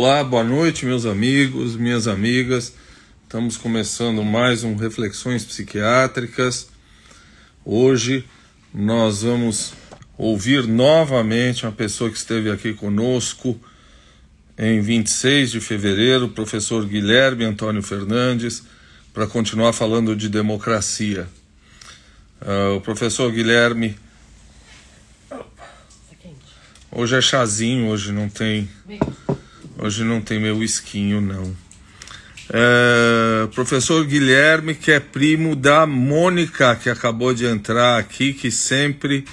Olá, boa noite, meus amigos, minhas amigas. Estamos começando mais um Reflexões Psiquiátricas. Hoje nós vamos ouvir novamente uma pessoa que esteve aqui conosco em 26 de fevereiro, o professor Guilherme Antônio Fernandes, para continuar falando de democracia. Uh, o professor Guilherme. Hoje é chazinho, hoje não tem. Hoje não tem meu esquinho, não. É, professor Guilherme, que é primo da Mônica, que acabou de entrar aqui, que sempre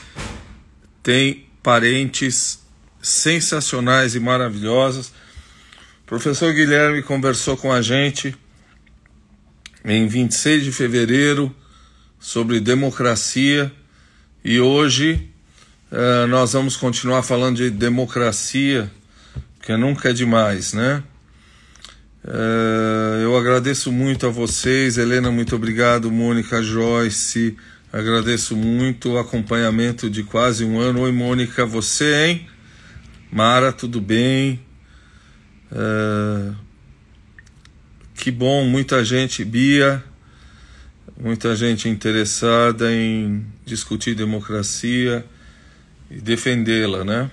tem parentes sensacionais e maravilhosas. Professor Guilherme conversou com a gente em 26 de fevereiro sobre democracia e hoje uh, nós vamos continuar falando de democracia que nunca é demais, né? Uh, eu agradeço muito a vocês, Helena, muito obrigado, Mônica, Joyce, agradeço muito o acompanhamento de quase um ano. Oi, Mônica, você, hein? Mara, tudo bem? Uh, que bom, muita gente, Bia, muita gente interessada em discutir democracia e defendê-la, né?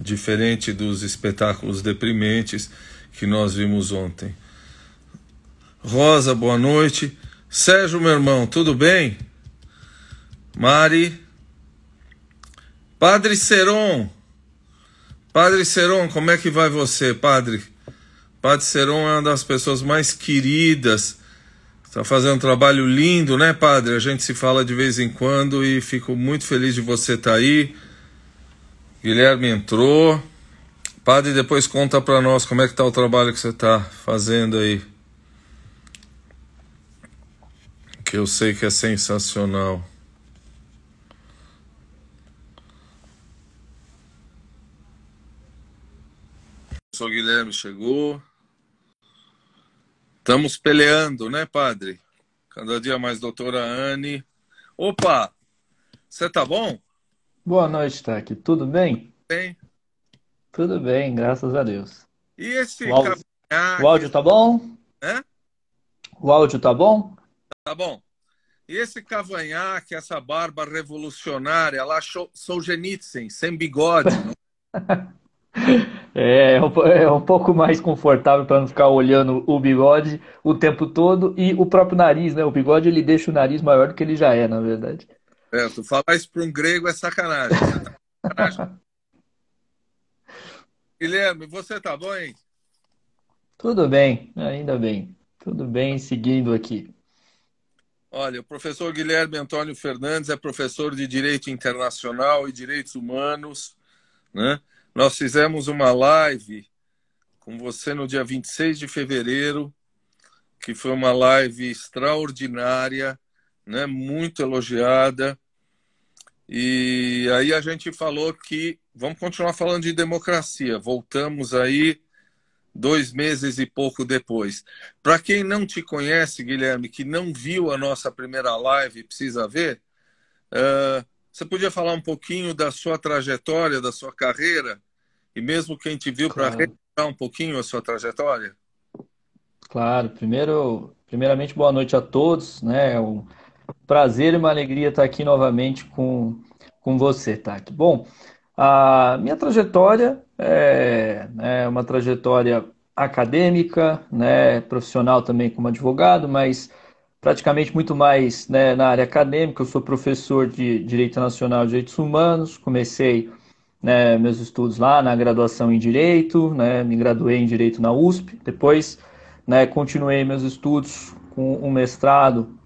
Diferente dos espetáculos deprimentes que nós vimos ontem. Rosa, boa noite. Sérgio, meu irmão, tudo bem? Mari. Padre Seron. Padre Seron, como é que vai você, padre? Padre Seron é uma das pessoas mais queridas. Está fazendo um trabalho lindo, né, padre? A gente se fala de vez em quando e fico muito feliz de você estar tá aí Guilherme entrou. Padre, depois conta para nós como é que tá o trabalho que você está fazendo aí. Que eu sei que é sensacional. O professor Guilherme chegou. Estamos peleando, né, padre? Cada dia mais, doutora Anne. Opa! Você tá bom? Boa noite, Taki. Tudo bem? Bem. Tudo bem, graças a Deus. E esse o áudio, o áudio tá bom? Hã? O áudio tá bom? Tá bom. E esse cavanhaque, essa barba revolucionária lá, Solzhenitsyn, sem bigode. é, é um pouco mais confortável para não ficar olhando o bigode o tempo todo e o próprio nariz, né? O bigode ele deixa o nariz maior do que ele já é, na verdade. É, tu falar isso para um grego é sacanagem. Sacanagem. Guilherme, você tá bom, hein? Tudo bem, ainda bem. Tudo bem, seguindo aqui. Olha, o professor Guilherme Antônio Fernandes é professor de Direito Internacional e Direitos Humanos. Né? Nós fizemos uma live com você no dia 26 de fevereiro, que foi uma live extraordinária né, muito elogiada. E aí a gente falou que vamos continuar falando de democracia. Voltamos aí dois meses e pouco depois. Para quem não te conhece, Guilherme, que não viu a nossa primeira live, precisa ver, uh, você podia falar um pouquinho da sua trajetória, da sua carreira, e mesmo quem te viu claro. para relembrar um pouquinho a sua trajetória? Claro. Primeiro, primeiramente, boa noite a todos. Né? É prazer e uma alegria estar aqui novamente com, com você, Taki. Bom, a minha trajetória é, é uma trajetória acadêmica, né, profissional também como advogado, mas praticamente muito mais né, na área acadêmica. Eu sou professor de Direito Nacional e Direitos Humanos, comecei né, meus estudos lá na graduação em Direito, né, me graduei em Direito na USP, depois né, continuei meus estudos com um mestrado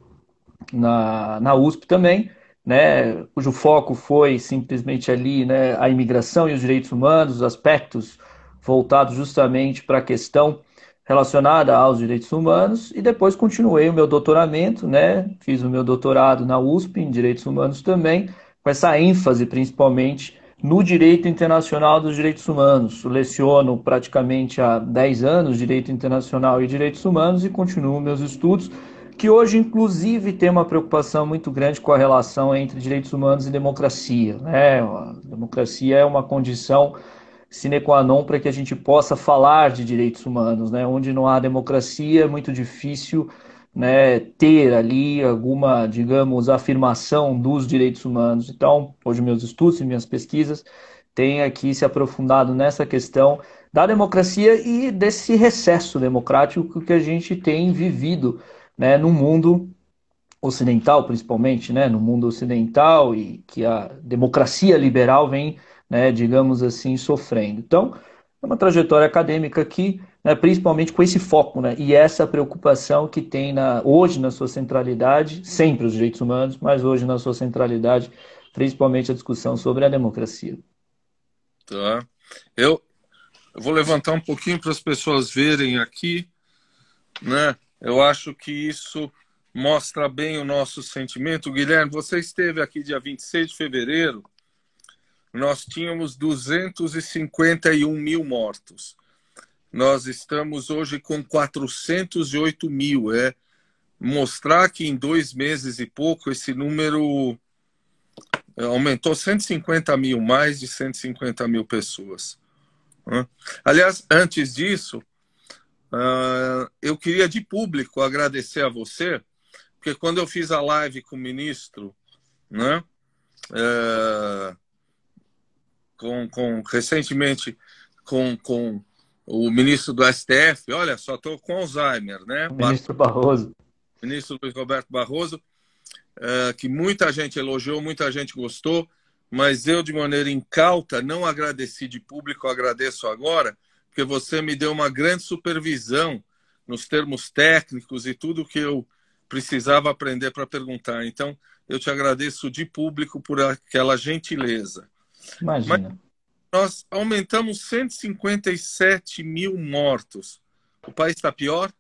na, na USP também, né, cujo foco foi simplesmente ali né, a imigração e os direitos humanos, os aspectos voltados justamente para a questão relacionada aos direitos humanos, e depois continuei o meu doutoramento, né, fiz o meu doutorado na USP em direitos humanos também, com essa ênfase principalmente no direito internacional dos direitos humanos. leciono praticamente há 10 anos direito internacional e direitos humanos e continuo meus estudos que hoje, inclusive, tem uma preocupação muito grande com a relação entre direitos humanos e democracia. Né? A democracia é uma condição sine qua non para que a gente possa falar de direitos humanos, né? Onde não há democracia, é muito difícil né, ter ali alguma, digamos, afirmação dos direitos humanos. Então, hoje meus estudos e minhas pesquisas têm aqui se aprofundado nessa questão da democracia e desse recesso democrático que a gente tem vivido né, no mundo ocidental, principalmente, né, no mundo ocidental e que a democracia liberal vem, né, digamos assim, sofrendo. Então, é uma trajetória acadêmica que, né, principalmente com esse foco, né, e essa preocupação que tem na, hoje na sua centralidade, sempre os direitos humanos, mas hoje na sua centralidade, principalmente a discussão sobre a democracia. Tá. Eu, eu vou levantar um pouquinho para as pessoas verem aqui, né? Eu acho que isso mostra bem o nosso sentimento. Guilherme, você esteve aqui dia 26 de fevereiro, nós tínhamos 251 mil mortos. Nós estamos hoje com 408 mil. É mostrar que em dois meses e pouco esse número aumentou 150 mil, mais de 150 mil pessoas. Aliás, antes disso, ah, eu queria de público agradecer a você, porque quando eu fiz a live com o ministro, né, é, com, com, recentemente com, com o ministro do STF, olha, só estou com Alzheimer, né? O ministro Barroso. Ministro Luiz Roberto Barroso, é, que muita gente elogiou, muita gente gostou mas eu, de maneira incauta, não agradeci de público, agradeço agora, porque você me deu uma grande supervisão nos termos técnicos e tudo que eu precisava aprender para perguntar. Então, eu te agradeço de público por aquela gentileza. Imagina. Mas nós aumentamos 157 mil mortos. O país está pior?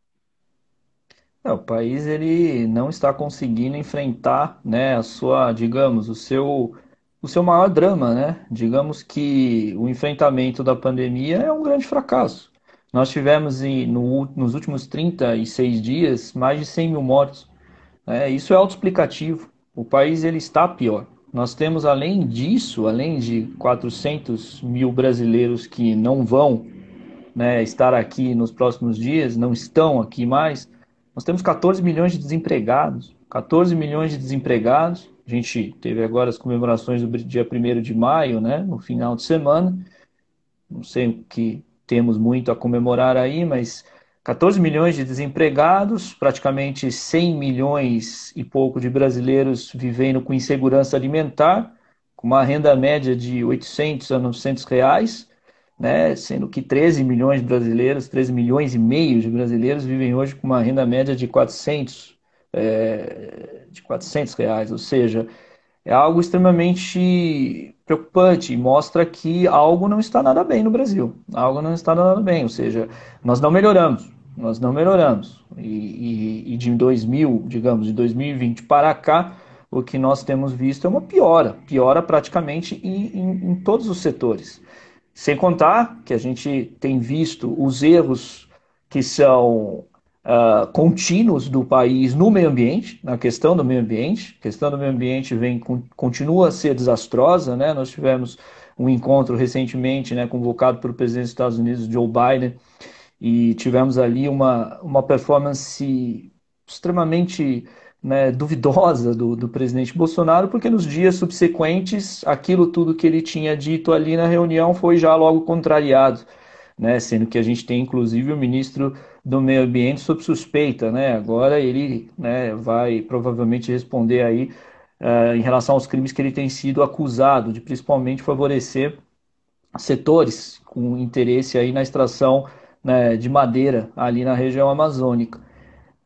É, o país ele não está conseguindo enfrentar, né, a sua, digamos, o seu o seu maior drama, né? Digamos que o enfrentamento da pandemia é um grande fracasso. Nós tivemos no, nos últimos 36 dias mais de 100 mil mortos. É, isso é autoexplicativo. O país ele está pior. Nós temos, além disso, além de 400 mil brasileiros que não vão né, estar aqui nos próximos dias, não estão aqui mais, nós temos 14 milhões de desempregados. 14 milhões de desempregados a gente teve agora as comemorações do dia 1 de maio, né, no final de semana. Não sei o que temos muito a comemorar aí, mas 14 milhões de desempregados, praticamente 100 milhões e pouco de brasileiros vivendo com insegurança alimentar, com uma renda média de 800 a 900 reais, né, sendo que 13 milhões de brasileiros, 13 milhões e meio de brasileiros vivem hoje com uma renda média de 400 é, de 400 reais, ou seja, é algo extremamente preocupante e mostra que algo não está nada bem no Brasil, algo não está nada bem, ou seja, nós não melhoramos, nós não melhoramos. E, e, e de 2000, digamos, de 2020 para cá, o que nós temos visto é uma piora, piora praticamente em, em, em todos os setores. Sem contar que a gente tem visto os erros que são uh, contínuos do país no meio ambiente, na questão do meio ambiente. A questão do meio ambiente vem, continua a ser desastrosa. Né? Nós tivemos um encontro recentemente né, convocado pelo presidente dos Estados Unidos, Joe Biden, e tivemos ali uma, uma performance extremamente né, duvidosa do, do presidente Bolsonaro, porque nos dias subsequentes, aquilo tudo que ele tinha dito ali na reunião foi já logo contrariado, né, sendo que a gente tem inclusive o ministro do meio ambiente sob suspeita, né? Agora ele né, vai provavelmente responder aí uh, em relação aos crimes que ele tem sido acusado de principalmente favorecer setores com interesse aí na extração né, de madeira ali na região amazônica.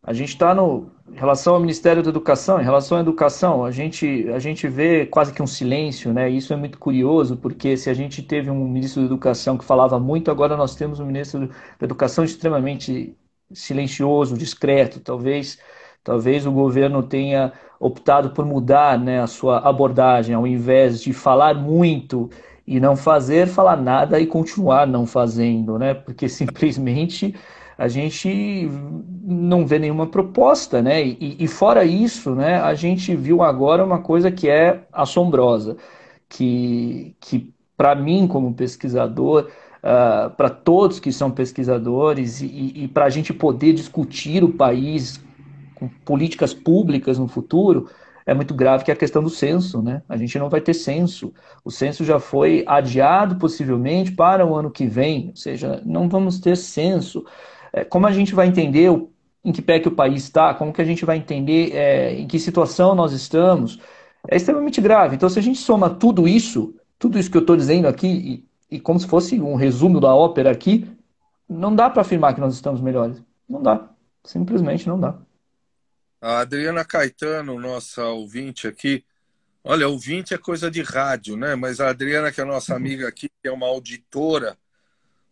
A gente está no em relação ao Ministério da Educação, em relação à educação, a gente, a gente vê quase que um silêncio, né? Isso é muito curioso, porque se a gente teve um ministro da Educação que falava muito, agora nós temos um ministro da Educação extremamente silencioso, discreto. Talvez, talvez o governo tenha optado por mudar né, a sua abordagem, ao invés de falar muito e não fazer, falar nada e continuar não fazendo, né? Porque simplesmente a gente não vê nenhuma proposta, né? E, e, fora isso, né, a gente viu agora uma coisa que é assombrosa, que, que para mim, como pesquisador, uh, para todos que são pesquisadores e, e para a gente poder discutir o país com políticas públicas no futuro, é muito grave que é a questão do censo, né? A gente não vai ter censo. O censo já foi adiado possivelmente para o ano que vem, ou seja, não vamos ter censo. É, como a gente vai entender o, em que pé que o país está? Como que a gente vai entender é, em que situação nós estamos? É extremamente grave. Então, se a gente soma tudo isso, tudo isso que eu estou dizendo aqui, e, e como se fosse um resumo da ópera aqui, não dá para afirmar que nós estamos melhores. Não dá. Simplesmente não dá. A Adriana Caetano, nossa ouvinte aqui, olha, ouvinte é coisa de rádio, né? Mas a Adriana, que é a nossa uhum. amiga aqui, que é uma auditora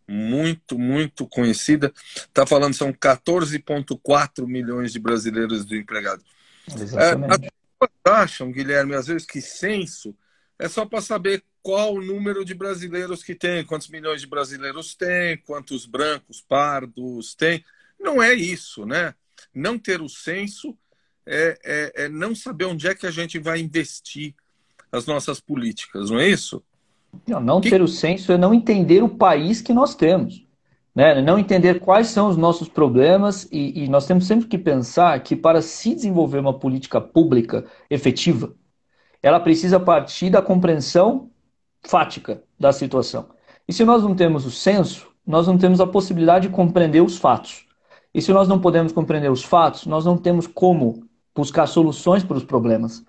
muito, muito conhecida, está falando que são 14,4 milhões de brasileiros desempregados. Exatamente. É, as pessoas acham, Guilherme, às vezes que censo é só para saber qual o número de brasileiros que tem, quantos milhões de brasileiros tem, quantos brancos, pardos tem. Não é isso, né? Não ter o censo é, é, é, não saber onde é que a gente vai investir as nossas políticas, não é isso? Não, não que... ter o senso é não entender o país que nós temos. Né? Não entender quais são os nossos problemas e, e nós temos sempre que pensar que para se desenvolver uma política pública efetiva, ela precisa partir da compreensão fática da situação. E se nós não temos o senso, nós não temos a possibilidade de compreender os fatos. E se nós não podemos compreender os fatos, nós não temos como buscar soluções para os problemas.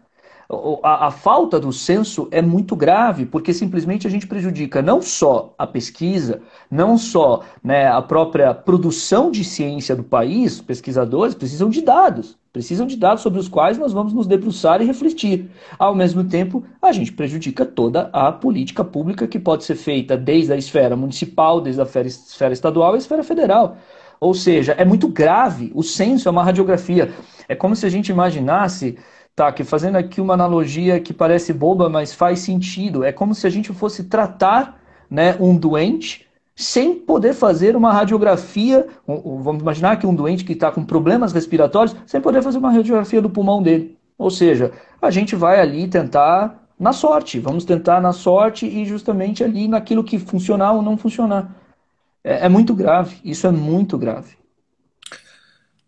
A, a, falta do senso é muito grave, porque simplesmente a gente prejudica não só a pesquisa, não só né, a própria produção de ciência do país, pesquisadores precisam de dados, precisam de dados sobre os quais nós vamos nos debruçar e refletir. Ao mesmo tempo, a gente prejudica toda a política pública que pode ser feita desde a esfera municipal, desde a esfera estadual e a esfera federal. Ou seja, é muito grave. O censo é uma radiografia. É como se a gente imaginasse, tá, que fazendo aqui uma analogia que parece boba, mas faz sentido. É como se a gente fosse tratar né, um doente sem poder fazer uma radiografia. Vamos imaginar que um doente que está com problemas respiratórios, sem poder fazer uma radiografia do pulmão dele. Ou seja, a gente vai ali tentar na sorte, vamos tentar na sorte e justamente ali naquilo que funcionar ou não funcionar. É, é muito grave, isso é muito grave.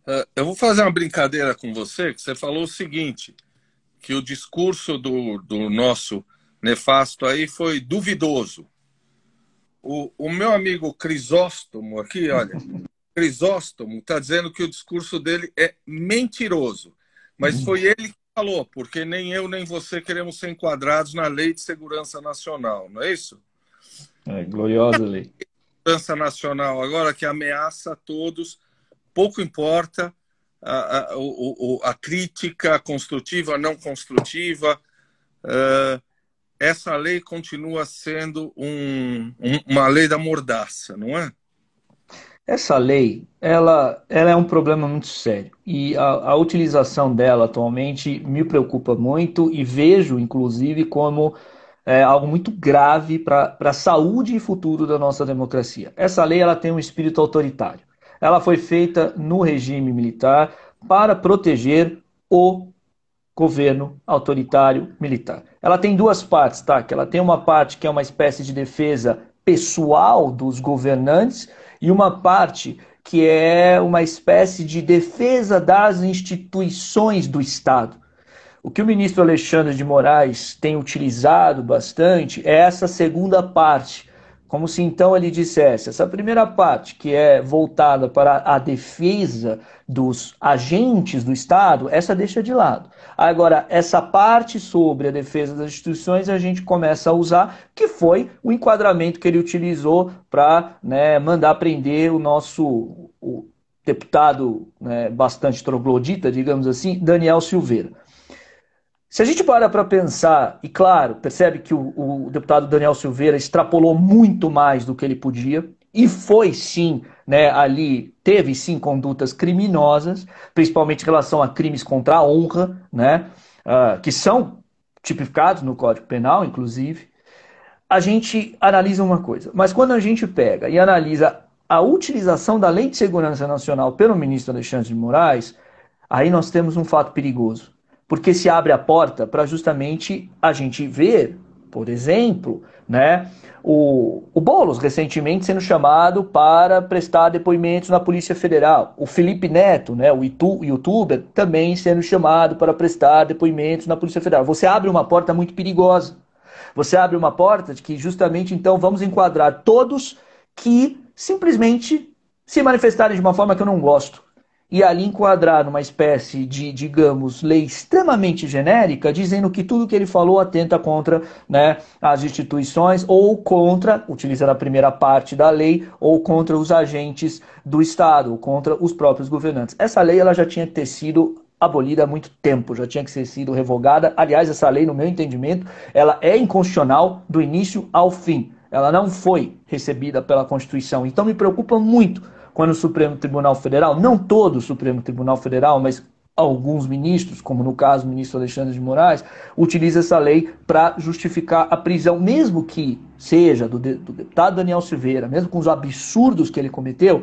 É, eu vou fazer uma brincadeira com você, que você falou o seguinte, que o discurso do, do nosso nefasto aí foi duvidoso. O, o meu amigo Crisóstomo aqui, olha, Crisóstomo está dizendo que o discurso dele é mentiroso. Mas uhum. foi ele que falou, porque nem eu nem você queremos ser enquadrados na Lei de Segurança Nacional, não é isso? É, gloriosa lei segurança nacional agora que ameaça a todos, pouco importa a, a, a, a crítica construtiva, não construtiva, uh, essa lei continua sendo um, um, uma lei da mordaça, não é? Essa lei, ela, ela é um problema muito sério e a, a utilização dela atualmente me preocupa muito e vejo, inclusive, como é algo muito grave para a saúde e futuro da nossa democracia. Essa lei ela tem um espírito autoritário. Ela foi feita no regime militar para proteger o governo autoritário militar. Ela tem duas partes, tá? Que ela tem uma parte que é uma espécie de defesa pessoal dos governantes e uma parte que é uma espécie de defesa das instituições do Estado. O que o ministro Alexandre de Moraes tem utilizado bastante é essa segunda parte, como se então ele dissesse: essa primeira parte, que é voltada para a defesa dos agentes do Estado, essa deixa de lado. Agora, essa parte sobre a defesa das instituições a gente começa a usar, que foi o enquadramento que ele utilizou para né, mandar prender o nosso o deputado né, bastante troglodita, digamos assim, Daniel Silveira. Se a gente para para pensar, e claro, percebe que o, o, deputado Daniel Silveira extrapolou muito mais do que ele podia, e foi sim, né, ali, teve sim condutas criminosas, principalmente em relação a crimes contra a honra, né, uh, que são tipificados no Código Penal, inclusive. A gente analisa uma coisa, mas quando a gente pega e analisa a utilização da Lei de Segurança Nacional pelo ministro Alexandre de Moraes, aí nós temos um fato perigoso porque se abre a porta para justamente a gente ver Por exemplo, né? O, o Boulos, recentemente, sendo chamado para prestar depoimentos na Polícia Federal. O Felipe Neto, né, o youtuber, também sendo chamado para prestar depoimentos na Polícia Federal. Você abre uma porta muito perigosa. Você abre uma porta de que, justamente, então, vamos enquadrar todos que simplesmente se manifestarem de uma forma que eu não gosto e ali enquadrar numa espécie de, digamos, lei extremamente genérica, dizendo que tudo que ele falou atenta contra né, as instituições ou contra, utilizando a primeira parte da lei, ou contra os agentes do Estado, ou contra os próprios governantes. Essa lei ela já tinha que ter sido abolida há muito tempo, já tinha que ter sido revogada. Aliás, essa lei, no meu entendimento, ela é inconstitucional do início ao fim. Ela não foi recebida pela Constituição. Então me preocupa muito quando o Supremo Tribunal Federal, não todo o Supremo Tribunal Federal, mas alguns ministros, como no caso o ministro Alexandre de Moraes, utiliza essa lei para justificar a prisão, mesmo que seja do, do, deputado Daniel Silveira, mesmo com os absurdos que ele cometeu,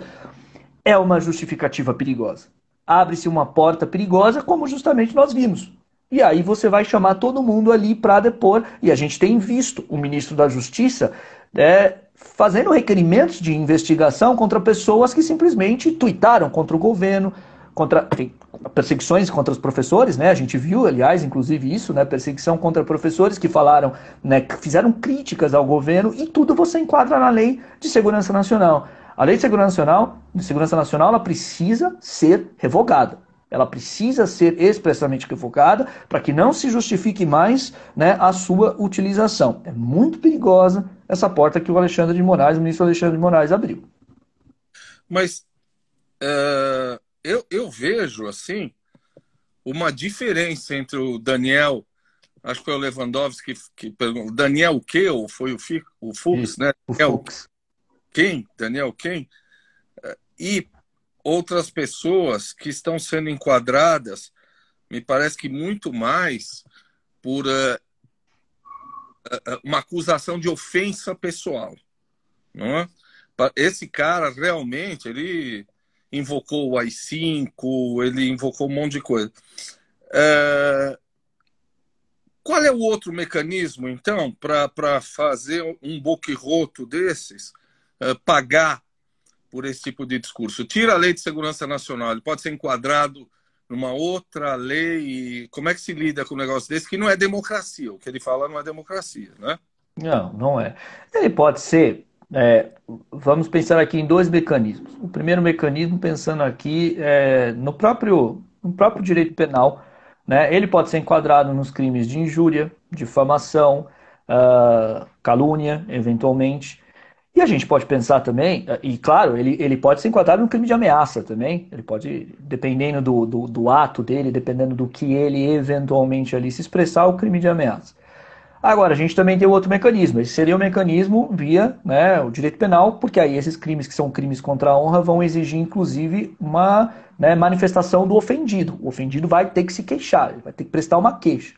é uma justificativa perigosa. Abre-se uma porta perigosa, como justamente nós vimos. E aí você vai chamar todo mundo ali para depor, e a gente tem visto o ministro da Justiça é, fazendo requerimentos de investigação contra pessoas que simplesmente tuitaram contra o governo, contra enfim, perseguições contra os professores, né? A gente viu, aliás, inclusive isso, né? Perseguição contra professores que falaram, né? Que fizeram críticas ao governo e tudo você enquadra na lei de segurança nacional. A lei de segurança nacional, de segurança nacional, ela precisa ser revogada. Ela precisa ser expressamente revogada para que não se justifique mais né, a sua utilização. É muito perigosa essa porta que o Alexandre de Moraes, o ministro Alexandre de Moraes, abriu. Mas uh, eu, eu vejo assim uma diferença entre o Daniel, acho que foi o Lewandowski que, perguntou, Daniel que ou foi o, o Fux, Isso, né? O Daniel, Fux. Quem? Daniel quem? Uh, e outras pessoas que estão sendo enquadradas, me parece que muito mais por uh, uma acusação de ofensa pessoal. Não é? Esse cara realmente ele invocou o AI-5, ele invocou um monte de coisa. É... Qual é o outro mecanismo, então, para fazer um boquirroto desses é, pagar por esse tipo de discurso. Tira a lei de segurança nacional, ele pode ser enquadrado numa outra lei. Como é que se lida com um negócio desse que não é democracia? O que ele fala não é democracia, né? Não, não é. Ele pode ser. É, vamos pensar aqui em dois mecanismos. O primeiro mecanismo, pensando aqui é, no próprio no próprio direito penal, né? Ele pode ser enquadrado nos crimes de injúria, difamação, uh, calúnia, eventualmente. E a gente pode pensar também, e claro, ele, ele pode ser enquadrado no crime de ameaça também. Ele pode, dependendo do, do, do, ato dele, dependendo do que ele eventualmente ali se expressar, o crime de ameaça. Agora, a gente também tem outro mecanismo. Esse seria o mecanismo via né, o direito penal, porque aí esses crimes que são crimes contra a honra vão exigir, inclusive, uma né, manifestação do ofendido. O ofendido vai ter que se queixar, vai ter que prestar uma queixa.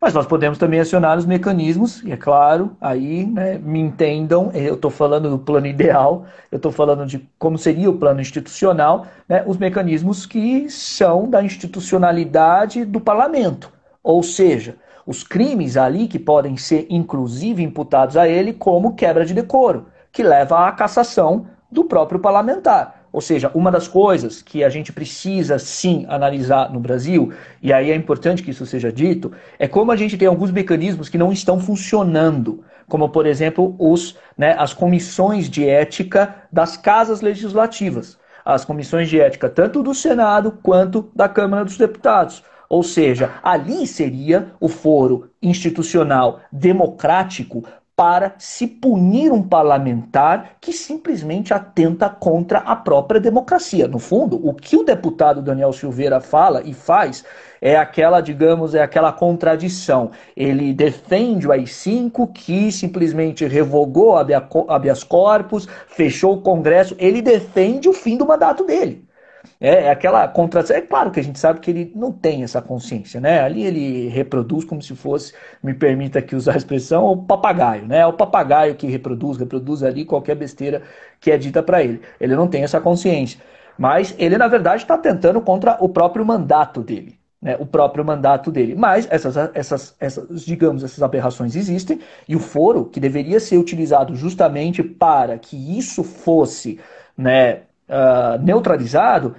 Mas nós podemos também acionar os mecanismos, e é claro, aí né, me entendam, eu estou falando do plano ideal, eu estou falando de como seria o plano institucional, né, os mecanismos que são da institucionalidade do parlamento. Ou seja, os crimes ali que podem ser inclusive imputados a ele como quebra de decoro, que leva à cassação do próprio parlamentar. Ou seja, uma das coisas que a gente precisa sim analisar no Brasil, e aí é importante que isso seja dito, é como a gente tem alguns mecanismos que não estão funcionando, como por exemplo os, né, as comissões de ética das casas legislativas, as comissões de ética tanto do Senado quanto da Câmara dos Deputados. Ou seja, ali seria o foro institucional democrático para se punir um parlamentar que simplesmente atenta contra a própria democracia. No fundo, o que o deputado Daniel Silveira fala e faz é aquela, digamos, é aquela contradição. Ele defende o AI-5 que simplesmente revogou habeas corpus, fechou o Congresso, ele defende o fim do mandato dele. É, é aquela contradição. É claro que a gente sabe que ele não tem essa consciência, né? Ali ele reproduz como se fosse, me permita aqui usar a expressão, o papagaio, né? É o papagaio que reproduz, reproduz ali qualquer besteira que é dita para ele. Ele não tem essa consciência. Mas ele, na verdade, está tentando contra o próprio mandato dele. né, o próprio mandato dele. Mas essas, essas, essas, digamos, essas aberrações existem e o foro, que deveria ser utilizado justamente para que isso fosse né, uh, neutralizado,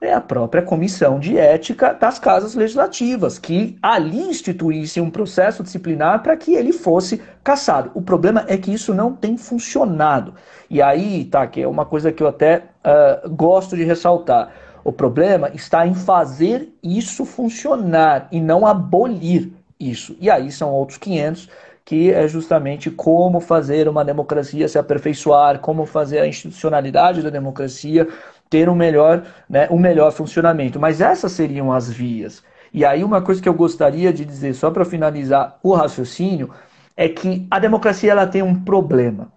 é a própria comissão de ética das casas legislativas, que ali instituísse um processo disciplinar para que ele fosse cassado. O problema é que isso não tem funcionado. E aí, tá, que é uma coisa que eu até uh, gosto de ressaltar. O problema está em fazer isso funcionar e não abolir isso. E aí são outros 500 que é justamente como fazer uma democracia se aperfeiçoar, como fazer a institucionalidade da democracia ter um melhor, né, um melhor funcionamento. Mas essas seriam as vias. E aí uma coisa que eu gostaria de dizer, só para finalizar o raciocínio, é que a democracia ela tem um problema.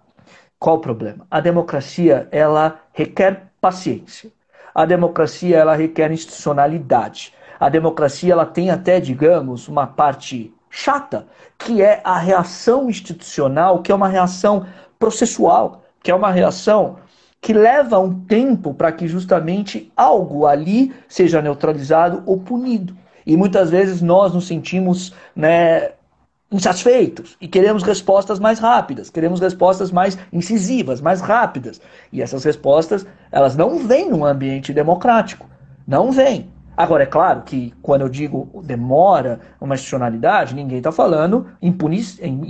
Qual o problema? A democracia ela requer paciência. A democracia ela requer institucionalidade. A democracia ela tem até, digamos, uma parte chata, que é a reação institucional, que é uma reação processual, que é uma reação que leva um tempo para que justamente algo ali seja neutralizado ou punido. E muitas vezes nós nos sentimos né, insatisfeitos e queremos respostas mais rápidas, queremos respostas mais incisivas, mais rápidas. E essas respostas, elas não vêm num ambiente democrático, não vêm. Agora, é claro que quando eu digo demora uma institucionalidade, ninguém está falando em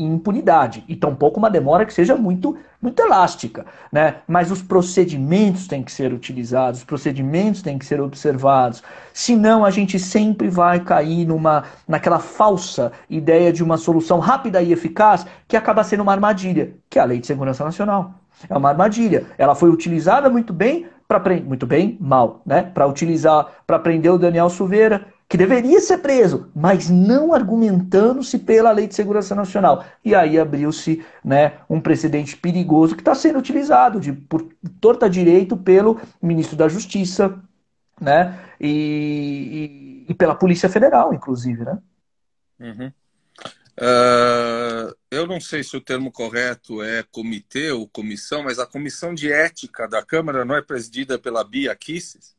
impunidade, e tampouco uma demora que seja muito, muito elástica. Né? Mas os procedimentos têm que ser utilizados, os procedimentos têm que ser observados, senão a gente sempre vai cair numa, naquela falsa ideia de uma solução rápida e eficaz que acaba sendo uma armadilha, que é a Lei de Segurança Nacional. É uma armadilha. Ela foi utilizada muito bem para prender, muito bem, mal, né? Para utilizar, para prender o Daniel Silveira, que deveria ser preso, mas não argumentando-se pela Lei de Segurança Nacional. E aí abriu-se né, um precedente perigoso que está sendo utilizado de, por torta direito pelo ministro da Justiça né, e, e, e pela Polícia Federal, inclusive. Né? Uhum. Uh, eu não sei se o termo correto é comitê ou comissão, mas a comissão de ética da Câmara não é presidida pela Bia Kisses?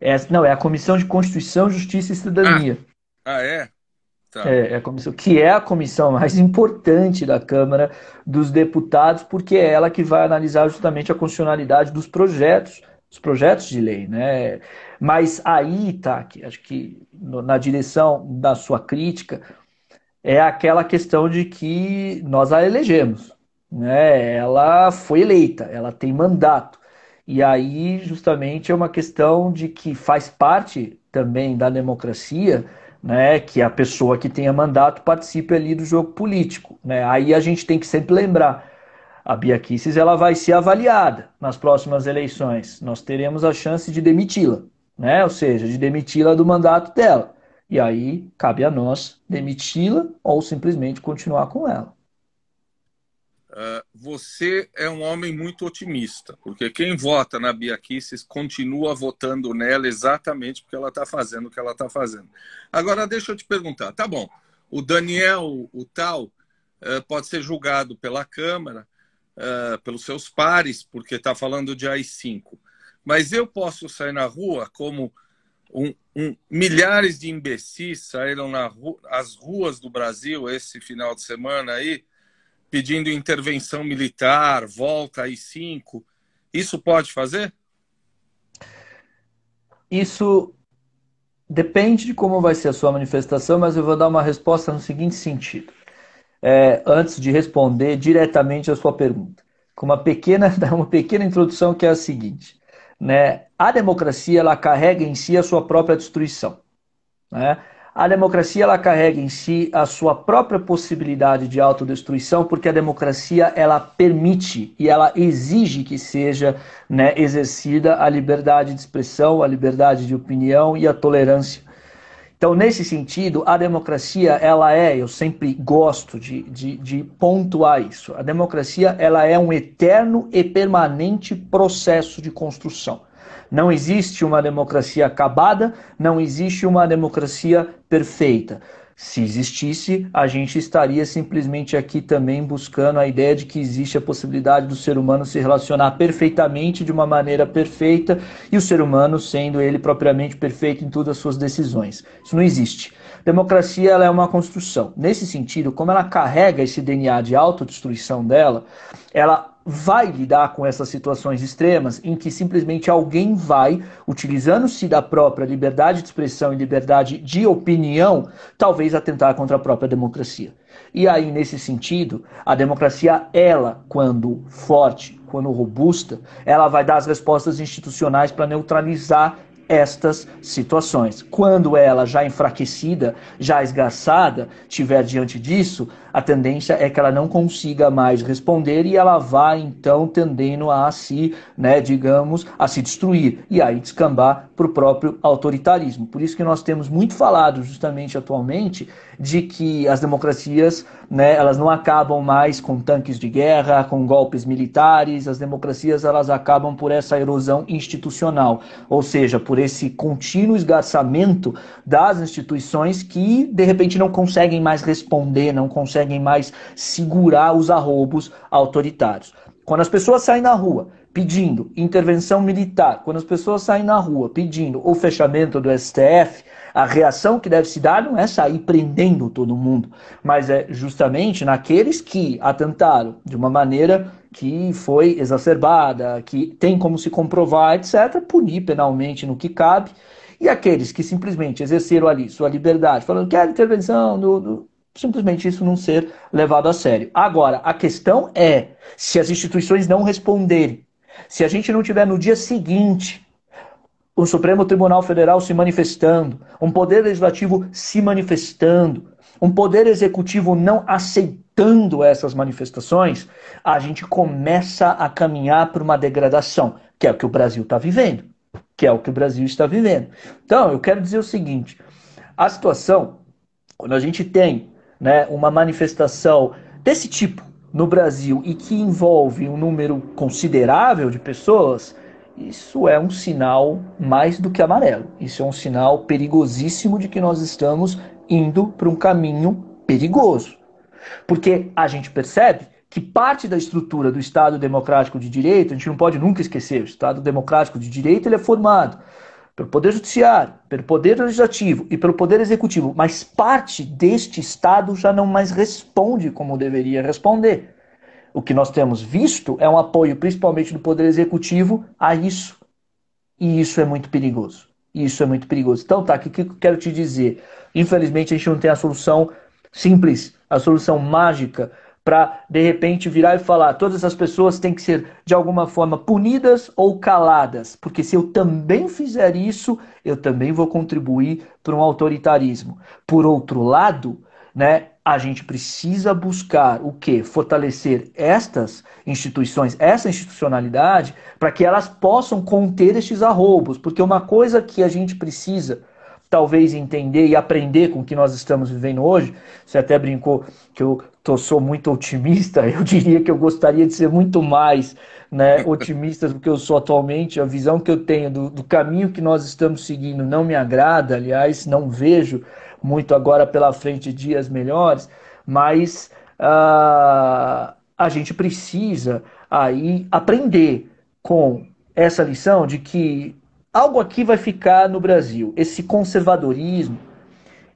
É, não, é a Comissão de Constituição, Justiça e Cidadania. Ah, ah é? Tá. É, é a comissão, que é a comissão mais importante da Câmara dos Deputados, porque é ela que vai analisar justamente a constitucionalidade dos projetos, os projetos de lei, né? Mas aí, tá, acho que na direção da sua crítica, é aquela questão de que nós a elegemos. Né? Ela foi eleita, ela tem mandato. E aí, justamente, é uma questão de que faz parte também da democracia, né, que a pessoa que tenha mandato participe ali do jogo político. Né? Aí a gente tem que sempre lembrar, a Bia Kicis, ela vai ser avaliada nas próximas eleições. Nós teremos a chance de demiti-la, né? ou seja, de demiti-la do mandato dela. E aí cabe a nós demiti-la ou simplesmente continuar com ela. Uh, você é um homem muito otimista, porque quem vota na Bia Kicis continua votando nela exatamente porque ela está fazendo o que ela está fazendo. Agora, deixa eu te perguntar, tá bom, o Daniel, o tal, uh, pode ser julgado pela Câmara, uh, pelos seus pares, porque está falando de AI-5, mas eu posso sair na rua como um, um, milhares de imbecis saíram nas ru ruas do Brasil esse final de semana aí, pedindo intervenção militar, volta aí cinco. Isso pode fazer? Isso depende de como vai ser a sua manifestação, mas eu vou dar uma resposta no seguinte sentido. É, antes de responder diretamente a sua pergunta, com uma pequena, uma pequena introdução que é a seguinte né, a democracia ela carrega em si a sua própria destruição. Né? A democracia ela carrega em si a sua própria possibilidade de autodestruição, porque a democracia ela permite e ela exige que seja né, exercida a liberdade de expressão, a liberdade de opinião e a tolerância. Então, nesse sentido, a democracia, ela é, eu sempre gosto de, de, de, pontuar isso, a democracia, ela é um eterno e permanente processo de construção. Não existe uma democracia acabada, não existe uma democracia perfeita. Se existisse, a gente estaria simplesmente aqui também buscando a ideia de que existe a possibilidade do ser humano se relacionar perfeitamente de uma maneira perfeita e o ser humano sendo ele propriamente perfeito em todas as suas decisões. Isso não existe. Democracia ela é uma construção. Nesse sentido, como ela carrega esse DNA de autodestruição dela, ela vai lidar com essas situações extremas em que simplesmente alguém vai, utilizando-se da própria liberdade de expressão e liberdade de opinião, talvez atentar contra a própria democracia. E aí, nesse sentido, a democracia, ela, quando forte, quando robusta, ela vai dar as respostas institucionais para neutralizar estas situações. Quando ela já enfraquecida, já esgarçada, tiver diante disso, a tendência é que ela não consiga mais responder e ela vai então tendendo a se, né, digamos, a se destruir e aí descambar para o próprio autoritarismo. Por isso que nós temos muito falado justamente atualmente de que as democracias, né, elas não acabam mais com tanques de guerra, com golpes militares, as democracias elas acabam por essa erosão institucional, ou seja, por esse contínuo esgarçamento das instituições que de repente não conseguem mais responder, não conseguem conseguem mais segurar os arroubos autoritários. Quando as pessoas saem na rua pedindo intervenção militar, quando as pessoas saem na rua pedindo o fechamento do STF, a reação que deve se dar não é sair prendendo todo mundo, mas é justamente naqueles que atentaram de uma maneira que foi exacerbada, que tem como se comprovar, etc., punir penalmente no que cabe. E aqueles que simplesmente exerceram ali sua liberdade, falando que a intervenção do, do simplesmente isso não ser levado a sério. Agora, a questão é se as instituições não responderem, se a gente não tiver no dia seguinte o Supremo Tribunal Federal se manifestando, um poder legislativo se manifestando, um poder executivo não aceitando essas manifestações, a gente começa a caminhar para uma degradação, que é o que o Brasil está vivendo. Que é o que o Brasil está vivendo. Então, eu quero dizer o seguinte: a situação, quando a gente tem né, uma manifestação desse tipo no Brasil e que envolve um número considerável de pessoas, isso é um sinal mais do que amarelo. Isso é um sinal perigosíssimo de que nós estamos indo para um caminho perigoso. Porque a gente percebe que parte da estrutura do Estado Democrático de Direito, a gente não pode nunca esquecer, o Estado Democrático de Direito ele é formado pelo Poder Judiciário, pelo Poder Legislativo e pelo Poder Executivo, mas parte deste Estado já não mais responde como deveria responder. O que nós temos visto é um apoio, principalmente do Poder Executivo, a isso. E isso é muito perigoso. Isso é muito perigoso. Então, tá, o que, que eu quero te dizer? Infelizmente, a gente não tem a solução simples, a solução mágica para de repente virar e falar: todas essas pessoas têm que ser de alguma forma punidas ou caladas, porque se eu também fizer isso, eu também vou contribuir para um autoritarismo. Por outro lado, né, a gente precisa buscar o que? Fortalecer estas instituições, essa institucionalidade, para que elas possam conter estes arroubos, porque uma coisa que a gente precisa talvez entender e aprender com o que nós estamos vivendo hoje. Você até brincou que eu tô, sou muito otimista. Eu diria que eu gostaria de ser muito mais né, otimista do que eu sou atualmente. A visão que eu tenho do, do caminho que nós estamos seguindo não me agrada. Aliás, não vejo muito agora pela frente dias melhores. Mas uh, a gente precisa aí aprender com essa lição de que algo aqui vai ficar no Brasil. Esse conservadorismo,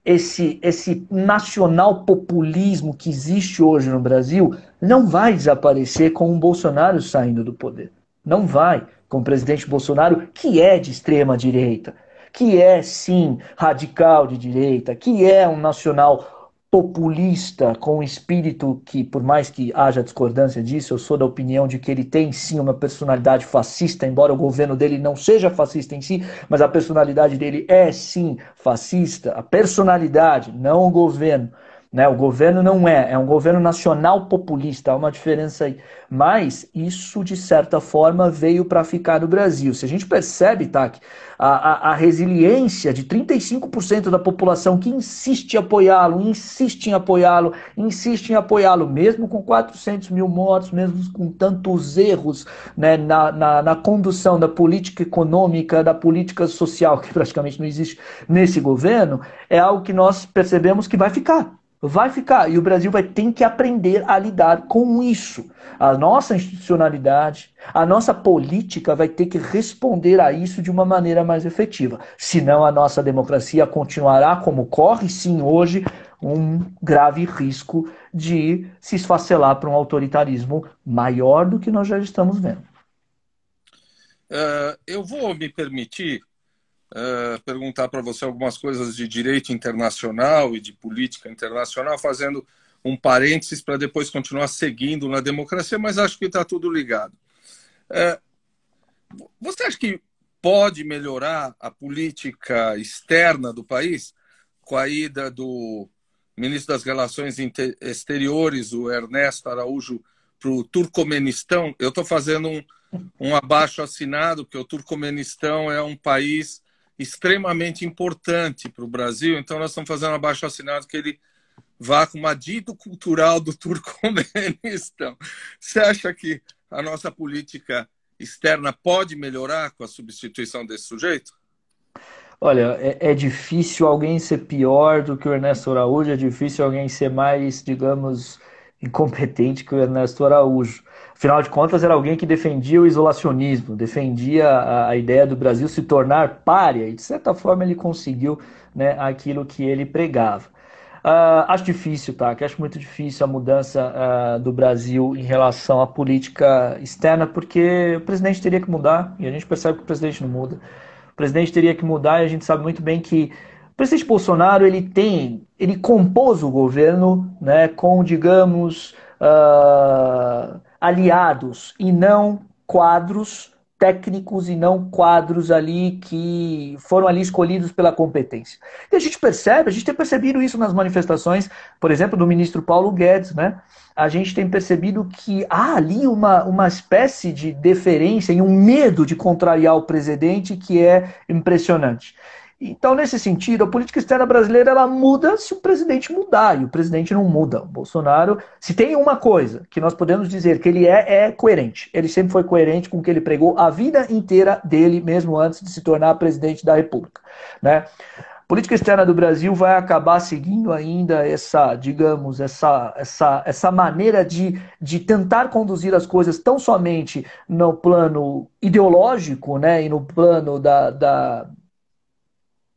esse, esse nacional populismo que existe hoje no Brasil não vai desaparecer com o Bolsonaro saindo do poder. Não vai com o presidente Bolsonaro, que é de extrema direita, que é sim radical de direita, que é um nacional populista, com um espírito que, por mais que haja discordância disso, eu sou da opinião de que ele tem sim uma personalidade fascista, embora o governo dele não seja fascista em si, mas a personalidade dele é sim fascista, a personalidade, não o governo. Né? O governo não é, é um governo nacional populista, há uma diferença aí. Mas isso, de certa forma, veio para ficar no Brasil. Se a gente percebe, Tac, a, a, a resiliência de 35% da população que insiste em apoiá-lo, insiste em apoiá-lo, insiste em apoiá-lo, mesmo com 400 mil mortos, mesmo com tantos erros né, na, na, na condução da política econômica, da política social, que praticamente não existe nesse governo, é algo que nós percebemos que vai ficar. Vai ficar. E o Brasil vai ter que aprender a lidar com isso. A nossa institucionalidade, a nossa política vai ter que responder a isso de uma maneira mais efetiva. Senão a nossa democracia continuará como corre sim hoje, um grave risco de se esfacelar para um autoritarismo maior do que nós já estamos vendo. Uh, eu vou me permitir uh, perguntar para você algumas coisas de direito internacional e de política internacional, fazendo um parênteses para depois continuar seguindo na democracia, mas acho que está tudo ligado. Uh, você acha que pode melhorar a política externa do país com a ida do ministro das Relações Exteriores, o Ernesto Araújo, para o Turcomenistão? Eu estou fazendo um, um abaixo assinado, porque o Turcomenistão é um país extremamente importante para o Brasil, então nós estamos fazendo abaixo assinado que ele vá com uma dito cultural do Turcomenistão. Você acha que a nossa política externa pode melhorar com a substituição desse sujeito? Olha, é, é, difícil alguém ser pior do que o Ernesto Araújo, é difícil alguém ser mais, digamos, incompetente que o Ernesto Araújo. Afinal de contas, era alguém que defendia o isolacionismo, defendia a, a ideia do Brasil se tornar párea, e de certa forma ele conseguiu né, aquilo que ele pregava. Uh, acho difícil, tá? Que acho muito difícil a mudança uh, do Brasil em relação à política externa, porque o presidente teria que mudar, e a gente percebe que o presidente não muda. O presidente teria que mudar, e a gente sabe muito bem que o presidente Bolsonaro ele tem, ele compôs o governo, né, com digamos uh, aliados e não quadros técnicos e não quadros ali que foram ali escolhidos pela competência. E a gente percebe, a gente tem percebido isso nas manifestações, por exemplo, do ministro Paulo Guedes, né? A gente tem percebido que há ali uma, uma espécie de deferência e um medo de contrariar o presidente que é impressionante. Então, nesse sentido, a política externa brasileira ela muda se o presidente mudar, e o presidente não muda. O Bolsonaro, se tem uma coisa que nós podemos dizer que ele é, é coerente. Ele sempre foi coerente com o que ele pregou a vida inteira dele, mesmo antes de se tornar presidente da República. Né? A política externa do Brasil vai acabar seguindo ainda essa, digamos, essa, essa, essa maneira de, de tentar conduzir as coisas tão somente no plano ideológico, né, e no plano da, da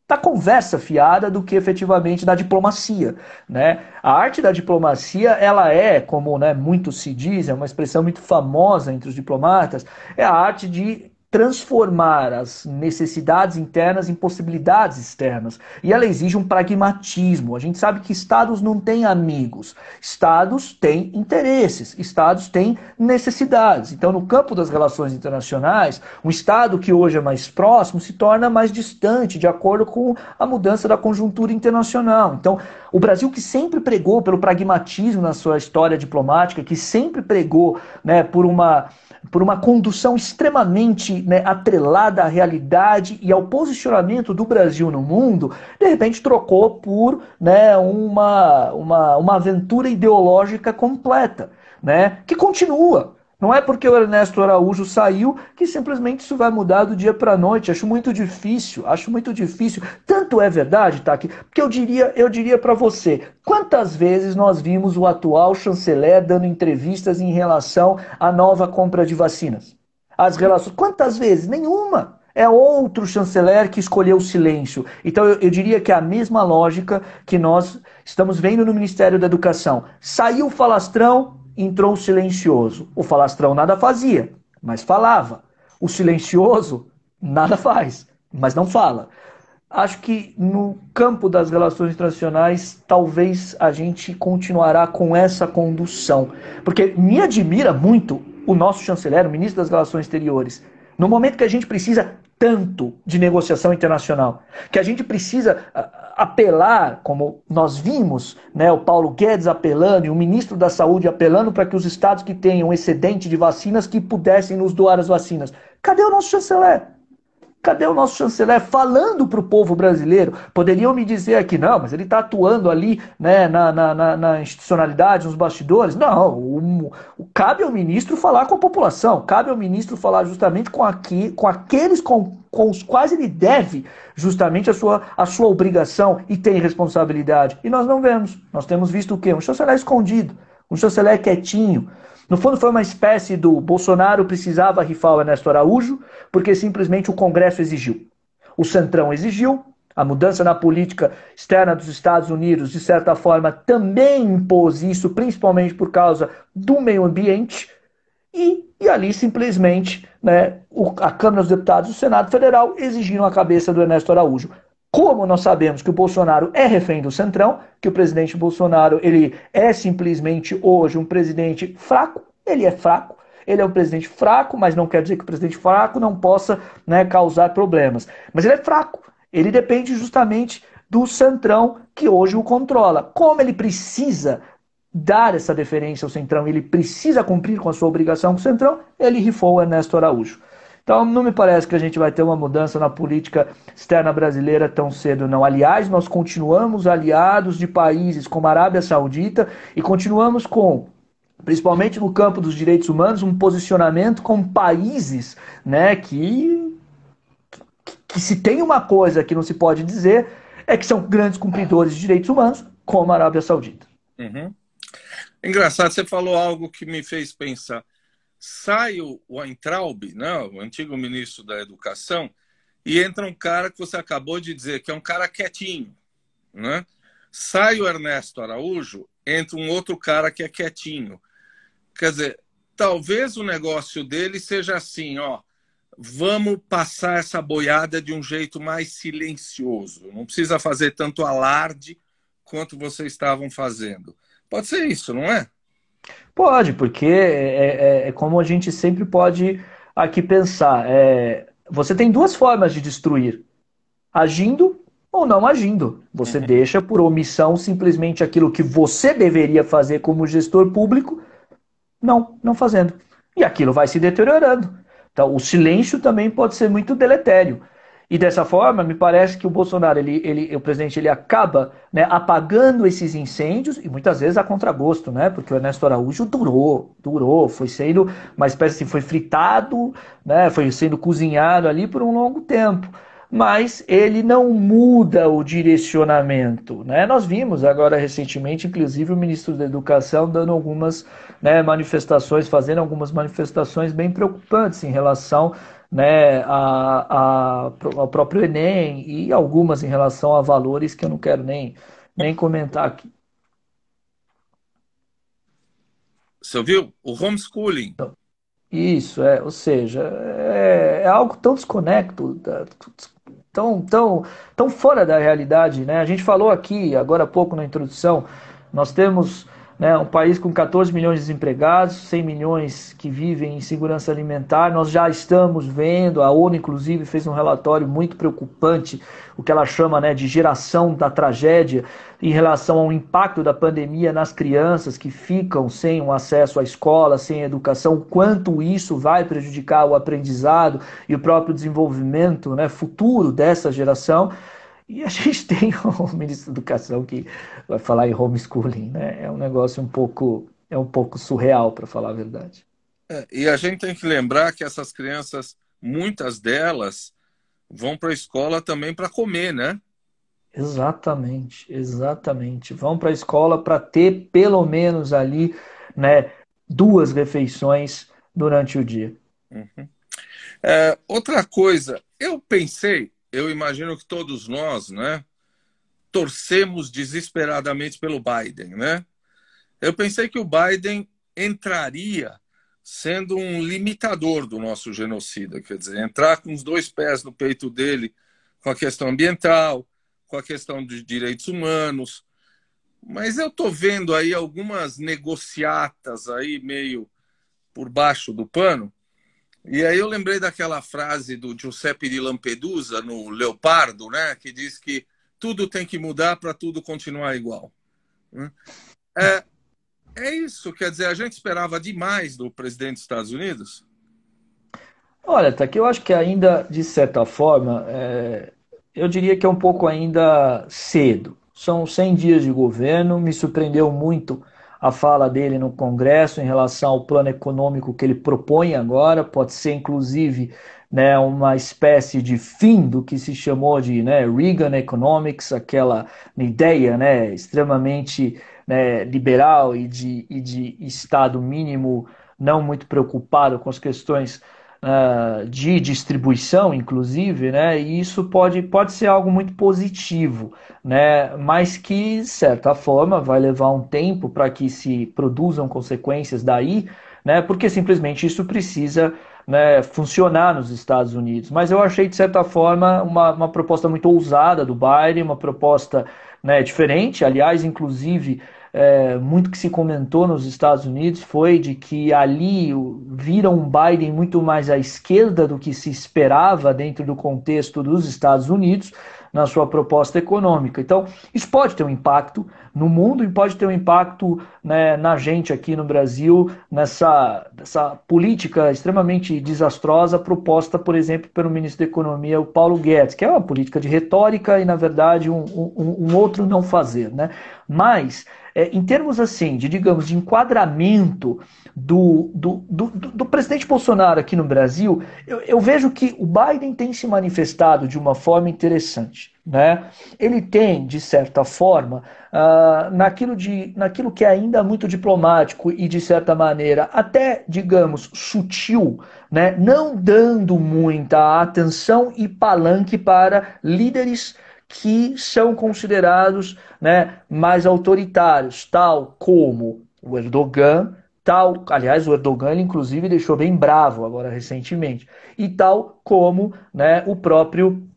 da conversa fiada do que efetivamente da diplomacia, né? A arte da diplomacia, ela é, como né, muito se diz, é uma expressão muito famosa entre os diplomatas, é a arte de transformar as necessidades internas em possibilidades externas. E ela exige um pragmatismo. A gente sabe que estados não têm amigos, estados têm interesses, estados têm necessidades. Então, no campo das relações internacionais, um estado que hoje é mais próximo se torna mais distante, de acordo com a mudança da conjuntura internacional. Então, o Brasil que sempre pregou pelo pragmatismo na sua história diplomática, que sempre pregou né, por uma por uma condução extremamente né, atrelada à realidade e ao posicionamento do Brasil no mundo, de repente trocou por né, uma, uma, uma aventura ideológica completa, né, que continua. Não é porque o Ernesto Araújo saiu que simplesmente isso vai mudar do dia para a noite. Acho muito difícil, acho muito difícil. Tanto é verdade, Taki, que eu diria, eu diria para você, quantas vezes nós vimos o atual chanceler dando entrevistas em relação à nova compra de vacinas? As relações, quantas vezes? Nenhuma. É outro chanceler que escolheu o silêncio. Então eu, eu diria que é a mesma lógica que nós estamos vendo no Ministério da Educação. Saiu o falastrão, entrou o silencioso. O falastrão nada fazia, mas falava. O silencioso nada faz, mas não fala. Acho que no campo das relações internacionais, talvez a gente continuará com essa condução. Porque me admira muito o nosso chanceler, o ministro das Relações Exteriores, no momento que a gente precisa tanto de negociação internacional, que a gente precisa apelar, como nós vimos, né, o Paulo Guedes apelando e o ministro da Saúde apelando para que os estados que tenham excedente de vacinas que pudessem nos doar as vacinas. Cadê o nosso chanceler? Cadê o nosso chanceler falando para o povo brasileiro? Poderiam me dizer aqui, não, mas ele está atuando ali né, na, na, na, institucionalidade, nos bastidores. Não, o, o, cabe ao ministro falar com a população, cabe ao ministro falar justamente com, aqui, com aqueles com, com os quais ele deve justamente a sua, a sua obrigação e tem responsabilidade. E nós não vemos. Nós temos visto o quê? Um chanceler escondido, um chanceler quietinho, no fundo, foi uma espécie do Bolsonaro precisava rifar o Ernesto Araújo, porque simplesmente o Congresso exigiu. O Centrão exigiu, a mudança na política externa dos Estados Unidos, de certa forma, também impôs isso, principalmente por causa do meio ambiente, e, e ali simplesmente né, o, a Câmara dos Deputados e o Senado Federal exigiram a cabeça do Ernesto Araújo. Como nós sabemos que o Bolsonaro é refém do Centrão, que o presidente Bolsonaro ele é simplesmente hoje um presidente fraco, ele é fraco, ele é um presidente fraco, mas não quer dizer que o presidente fraco não possa né, causar problemas. Mas ele é fraco, ele depende justamente do Centrão que hoje o controla. Como ele precisa dar essa deferência ao Centrão, ele precisa cumprir com a sua obrigação com o Centrão, ele rifou o Ernesto Araújo. Então, não me parece que a gente vai ter uma mudança na política externa brasileira tão cedo, não. Aliás, nós continuamos aliados de países como a Arábia Saudita e continuamos com principalmente no campo dos direitos humanos, um posicionamento com países né, que, que, que, se tem uma coisa que não se pode dizer é que são grandes cumpridores de direitos humanos, como a Arábia Saudita. Uhum. Engraçado, você falou algo que me fez pensar sai o Weintraub, né, o antigo ministro da Educação, e entra um cara que você acabou de dizer, que é um cara quietinho. Né? Sai o Ernesto Araújo, entra um outro cara que é quietinho. Quer dizer, talvez o negócio dele seja assim, ó, vamos passar essa boiada de um jeito mais silencioso. Não precisa fazer tanto alarde quanto vocês estavam fazendo. Pode ser isso, não é? Pode, porque é, é, é como a gente sempre pode aqui pensar. É, você tem duas formas de destruir: agindo ou não agindo. Você uhum. deixa por omissão simplesmente aquilo que você deveria fazer como gestor público, não, não fazendo. E aquilo vai se deteriorando. Então, o silêncio também pode ser muito deletério. E dessa forma, me parece que o Bolsonaro, ele, ele, o presidente, ele acaba né, apagando esses incêndios, e muitas vezes a contragosto, né? Porque o Ernesto Araújo durou, durou, foi sendo uma espécie assim, foi fritado, né, foi sendo cozinhado ali por um longo tempo. Mas ele não muda o direcionamento. Né? Nós vimos agora recentemente, inclusive, o ministro da Educação dando algumas né, manifestações, fazendo algumas manifestações bem preocupantes em relação né, a, a, ao próprio Enem e algumas em relação a valores que eu não quero nem, nem comentar aqui. Você ouviu? O homeschooling. Isso, é, ou seja, é, é algo tão desconecto, tão, tão, tão fora da realidade. Né? A gente falou aqui, agora há pouco na introdução, nós temos né, um país com 14 milhões de desempregados, 100 milhões que vivem em segurança alimentar. Nós já estamos vendo, a ONU inclusive fez um relatório muito preocupante, o que ela chama né, de geração da tragédia, em relação ao impacto da pandemia nas crianças que ficam sem o acesso à escola, sem educação, quanto isso vai prejudicar o aprendizado e o próprio desenvolvimento né, futuro dessa geração. E a gente tem o ministro da Educação que vai falar em homeschooling, né? É um negócio um pouco, é um pouco surreal, para falar a verdade. É, e a gente tem que lembrar que essas crianças, muitas delas, vão para a escola também para comer, né? Exatamente, exatamente. Vão para a escola para ter pelo menos ali, né, duas refeições durante o dia. Uhum. É, outra coisa, eu pensei, eu imagino que todos nós, né, torcemos desesperadamente pelo Biden, né? Eu pensei que o Biden entraria sendo um limitador do nosso genocida, quer dizer, entrar com os dois pés no peito dele com a questão ambiental, com a questão dos direitos humanos. Mas eu estou vendo aí algumas negociatas aí meio por baixo do pano e aí eu lembrei daquela frase do Giuseppe de Lampedusa no Leopardo, né, que diz que tudo tem que mudar para tudo continuar igual. Né? É, é isso, quer dizer, a gente esperava demais do presidente dos Estados Unidos? Olha, tá que eu acho que ainda, de certa forma, é, eu diria que é um pouco ainda cedo. São 100 dias de governo, me surpreendeu muito a fala dele no Congresso em relação ao plano econômico que ele propõe agora, pode ser inclusive né, uma espécie de fim do que se chamou de né, Reagan Economics, aquela ideia né, extremamente né, liberal e de, e de Estado mínimo não muito preocupado com as questões uh, de distribuição, inclusive, né, e isso pode, pode ser algo muito positivo, né, mas que, de certa forma, vai levar um tempo para que se produzam consequências daí, né, porque simplesmente isso precisa né, funcionar nos Estados Unidos. Mas eu achei, de certa forma, uma, uma proposta muito ousada do Biden, uma proposta né, diferente, aliás, inclusive é, muito que se comentou nos Estados Unidos foi de que ali viram um Biden muito mais à esquerda do que se esperava dentro do contexto dos Estados Unidos na sua proposta econômica. Então, isso pode ter um impacto no mundo e pode ter um impacto né, na gente aqui no Brasil, nessa, nessa política extremamente desastrosa proposta, por exemplo, pelo ministro da Economia, o Paulo Guedes, que é uma política de retórica e, na verdade, um, um, um outro não fazer. Né? Mas é, em termos assim, de digamos, de enquadramento do, do, do, do presidente Bolsonaro aqui no Brasil, eu, eu, vejo que o Biden tem se manifestado de uma forma interessante. Né? Ele tem, de certa forma, uh, naquilo, de, naquilo que é ainda muito diplomático e, de certa maneira, até, digamos, sutil, né? não dando muita atenção e palanque para líderes que são considerados né, mais autoritários, tal como o Erdogan, tal, aliás, o Erdogan ele, inclusive deixou bem bravo agora recentemente, e tal como né, o próprio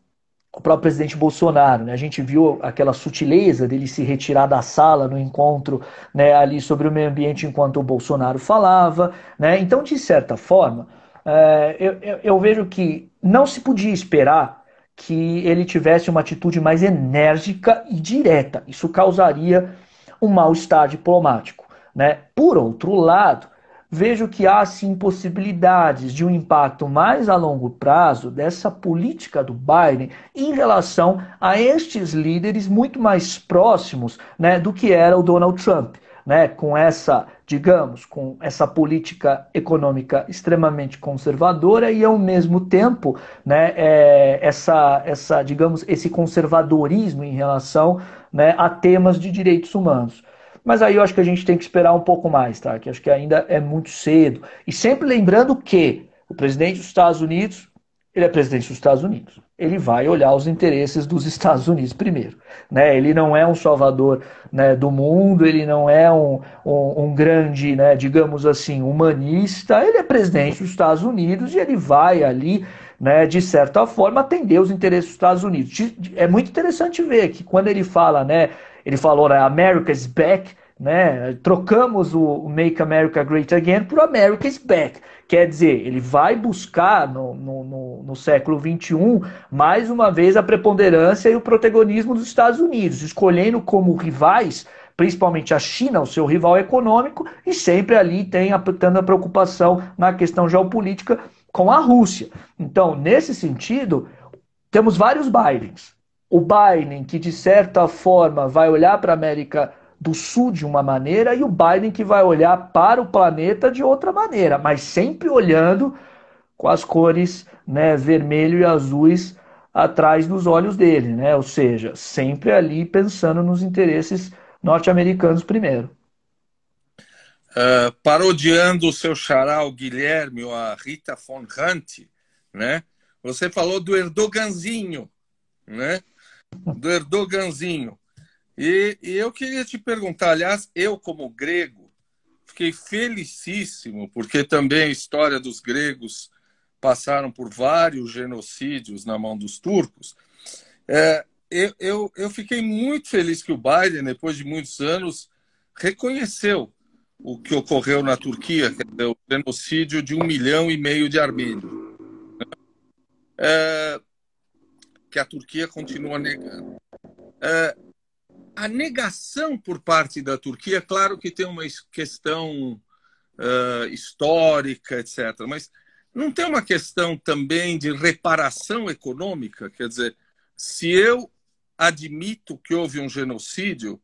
o próprio presidente Bolsonaro. Né? A gente viu aquela sutileza dele se retirar da sala no encontro né, ali sobre o meio ambiente enquanto o Bolsonaro falava. Né? Então, de certa forma, é, eu, eu, vejo que não se podia esperar que ele tivesse uma atitude mais enérgica e direta. Isso causaria um mal-estar diplomático. Né? Por outro lado, vejo que há sim possibilidades de um impacto mais a longo prazo dessa política do Biden em relação a estes líderes muito mais próximos né, do que era o Donald Trump né, com essa, digamos, com essa política econômica extremamente conservadora e ao mesmo tempo, né, é, essa, essa, digamos, esse conservadorismo em relação né, a temas de direitos humanos. Mas aí eu acho que a gente tem que esperar um pouco mais, tá? Que acho que ainda é muito cedo. E sempre lembrando que o presidente dos Estados Unidos ele é presidente dos Estados Unidos. Ele vai olhar os interesses dos Estados Unidos primeiro. Né? Ele não é um salvador né, do mundo, ele não é um, um, um, grande, né, digamos assim, humanista. Ele é presidente dos Estados Unidos e ele vai ali, né, de certa forma, atender os interesses dos Estados Unidos. É muito interessante ver que quando ele fala, né, ele falou, né, America's back, né? Trocamos o Make America Great Again por America's Back. Quer dizer, ele vai buscar no, no, no, no século XXI mais uma vez a preponderância e o protagonismo dos Estados Unidos, escolhendo como rivais principalmente a China, o seu rival econômico, e sempre ali tem tendo a preocupação na questão geopolítica com a Rússia. Então, nesse sentido, temos vários Bidens. O Biden, que de certa forma vai olhar para a América do Sul de uma maneira e o Biden que vai olhar para o planeta de outra maneira, mas sempre olhando com as cores né, vermelho e azuis atrás dos olhos dele, né? Ou seja, sempre ali pensando nos interesses norte-americanos primeiro. Uh, parodiando o seu xará, o Guilherme, ou a Rita von Hunt, né? Você falou do Erdoganzinho, né? Do Erdoganzinho. E, e, eu queria te perguntar, aliás, eu como grego, fiquei felicíssimo, porque também a história dos gregos passaram por vários genocídios na mão dos turcos. É, eu, eu, eu fiquei muito feliz que o Biden, depois de muitos anos, reconheceu o que ocorreu na Turquia, que é o genocídio de um milhão e meio de armênios. É, que a Turquia continua negando. é, a negação por parte da Turquia, claro que tem uma questão uh, histórica, etc., mas não tem uma questão também de reparação econômica? Quer dizer, se eu admito que houve um genocídio,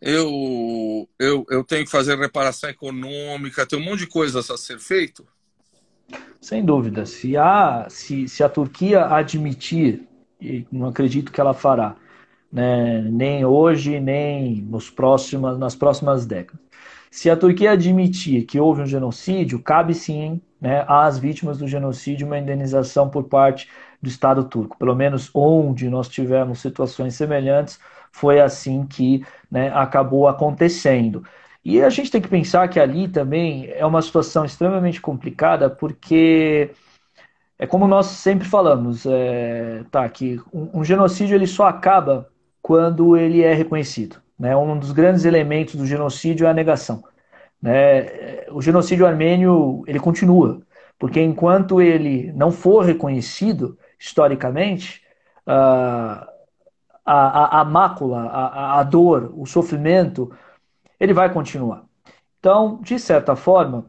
eu, eu, eu tenho que fazer reparação econômica, tem um monte de coisas a ser feito? Sem dúvida. Se a, se, se a Turquia admitir, e não acredito que ela fará, né, nem hoje, nem nos próximos, nas próximas décadas. Se a Turquia admitir que houve um genocídio, cabe sim né, às vítimas do genocídio uma indenização por parte do Estado turco. Pelo menos onde nós tivemos situações semelhantes, foi assim que né, acabou acontecendo. E a gente tem que pensar que ali também é uma situação extremamente complicada, porque é como nós sempre falamos, é, tá, que um, um, genocídio ele só acaba quando ele é reconhecido. Né? Um dos grandes elementos do genocídio é a negação. Né? O genocídio armênio ele continua, porque enquanto ele não for reconhecido historicamente, uh, a, a, a mácula, a, a dor, o sofrimento, ele vai continuar. Então, de certa forma,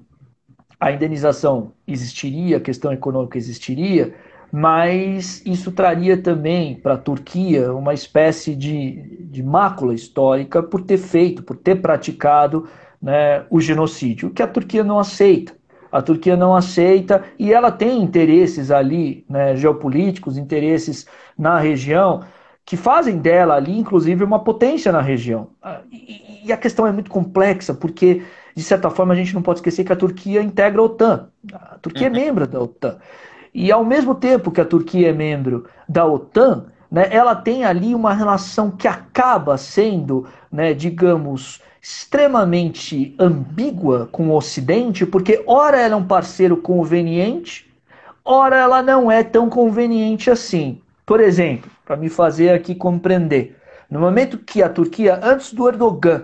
a indenização existiria, a questão econômica existiria, mas isso traria também para a Turquia uma espécie de, de mácula histórica por ter feito, por ter praticado né, o genocídio, que a Turquia não aceita. A Turquia não aceita e ela tem interesses ali, né, geopolíticos, interesses na região, que fazem dela ali, inclusive, uma potência na região. Ah, e, a questão é muito complexa, porque, de certa forma, a gente não pode esquecer que a Turquia integra a OTAN. A Turquia é uhum. membro da OTAN. E, ao mesmo tempo que a Turquia é membro da OTAN, né, ela tem ali uma relação que acaba sendo, né, digamos, extremamente ambígua com o Ocidente, porque, ora, ela é um parceiro conveniente, ora, ela não é tão conveniente assim. Por exemplo, para me fazer aqui compreender. No momento que a Turquia, antes do Erdogan,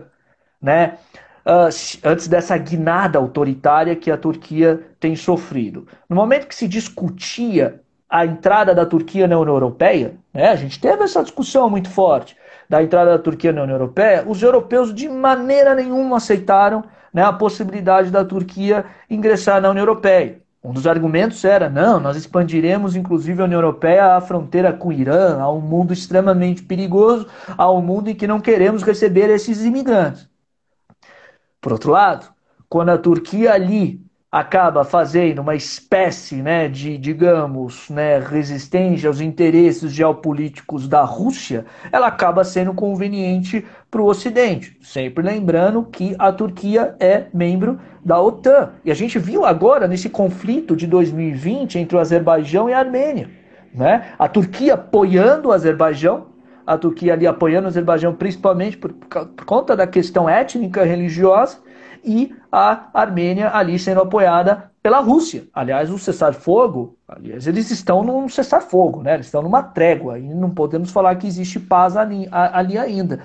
né, antes dessa guinada autoritária que a Turquia tem sofrido, no momento que se discutia a entrada da Turquia na União Europeia, né, a gente teve essa discussão muito forte da entrada da Turquia na União Europeia, os europeus de maneira nenhuma aceitaram né, a possibilidade da Turquia ingressar na União Europeia. Um dos argumentos era: não, nós expandiremos inclusive a União Europeia à fronteira com o Irã, a um mundo extremamente perigoso, a um mundo em que não queremos receber esses imigrantes. Por outro lado, quando a Turquia ali acaba fazendo uma espécie né, de, digamos, né, resistência aos interesses geopolíticos da Rússia, ela acaba sendo conveniente para o Ocidente. Sempre lembrando que a Turquia é membro da OTAN. E a gente viu agora nesse conflito de 2020 entre o Azerbaijão e a Armênia. Né? A Turquia apoiando o Azerbaijão, a Turquia ali apoiando o Azerbaijão principalmente por, por conta da questão étnica religiosa, e a Armênia ali sendo apoiada pela Rússia. Aliás, o cessar-fogo, aliás, eles estão num cessar-fogo, né? Eles estão numa trégua e não podemos falar que existe paz ali, ali ainda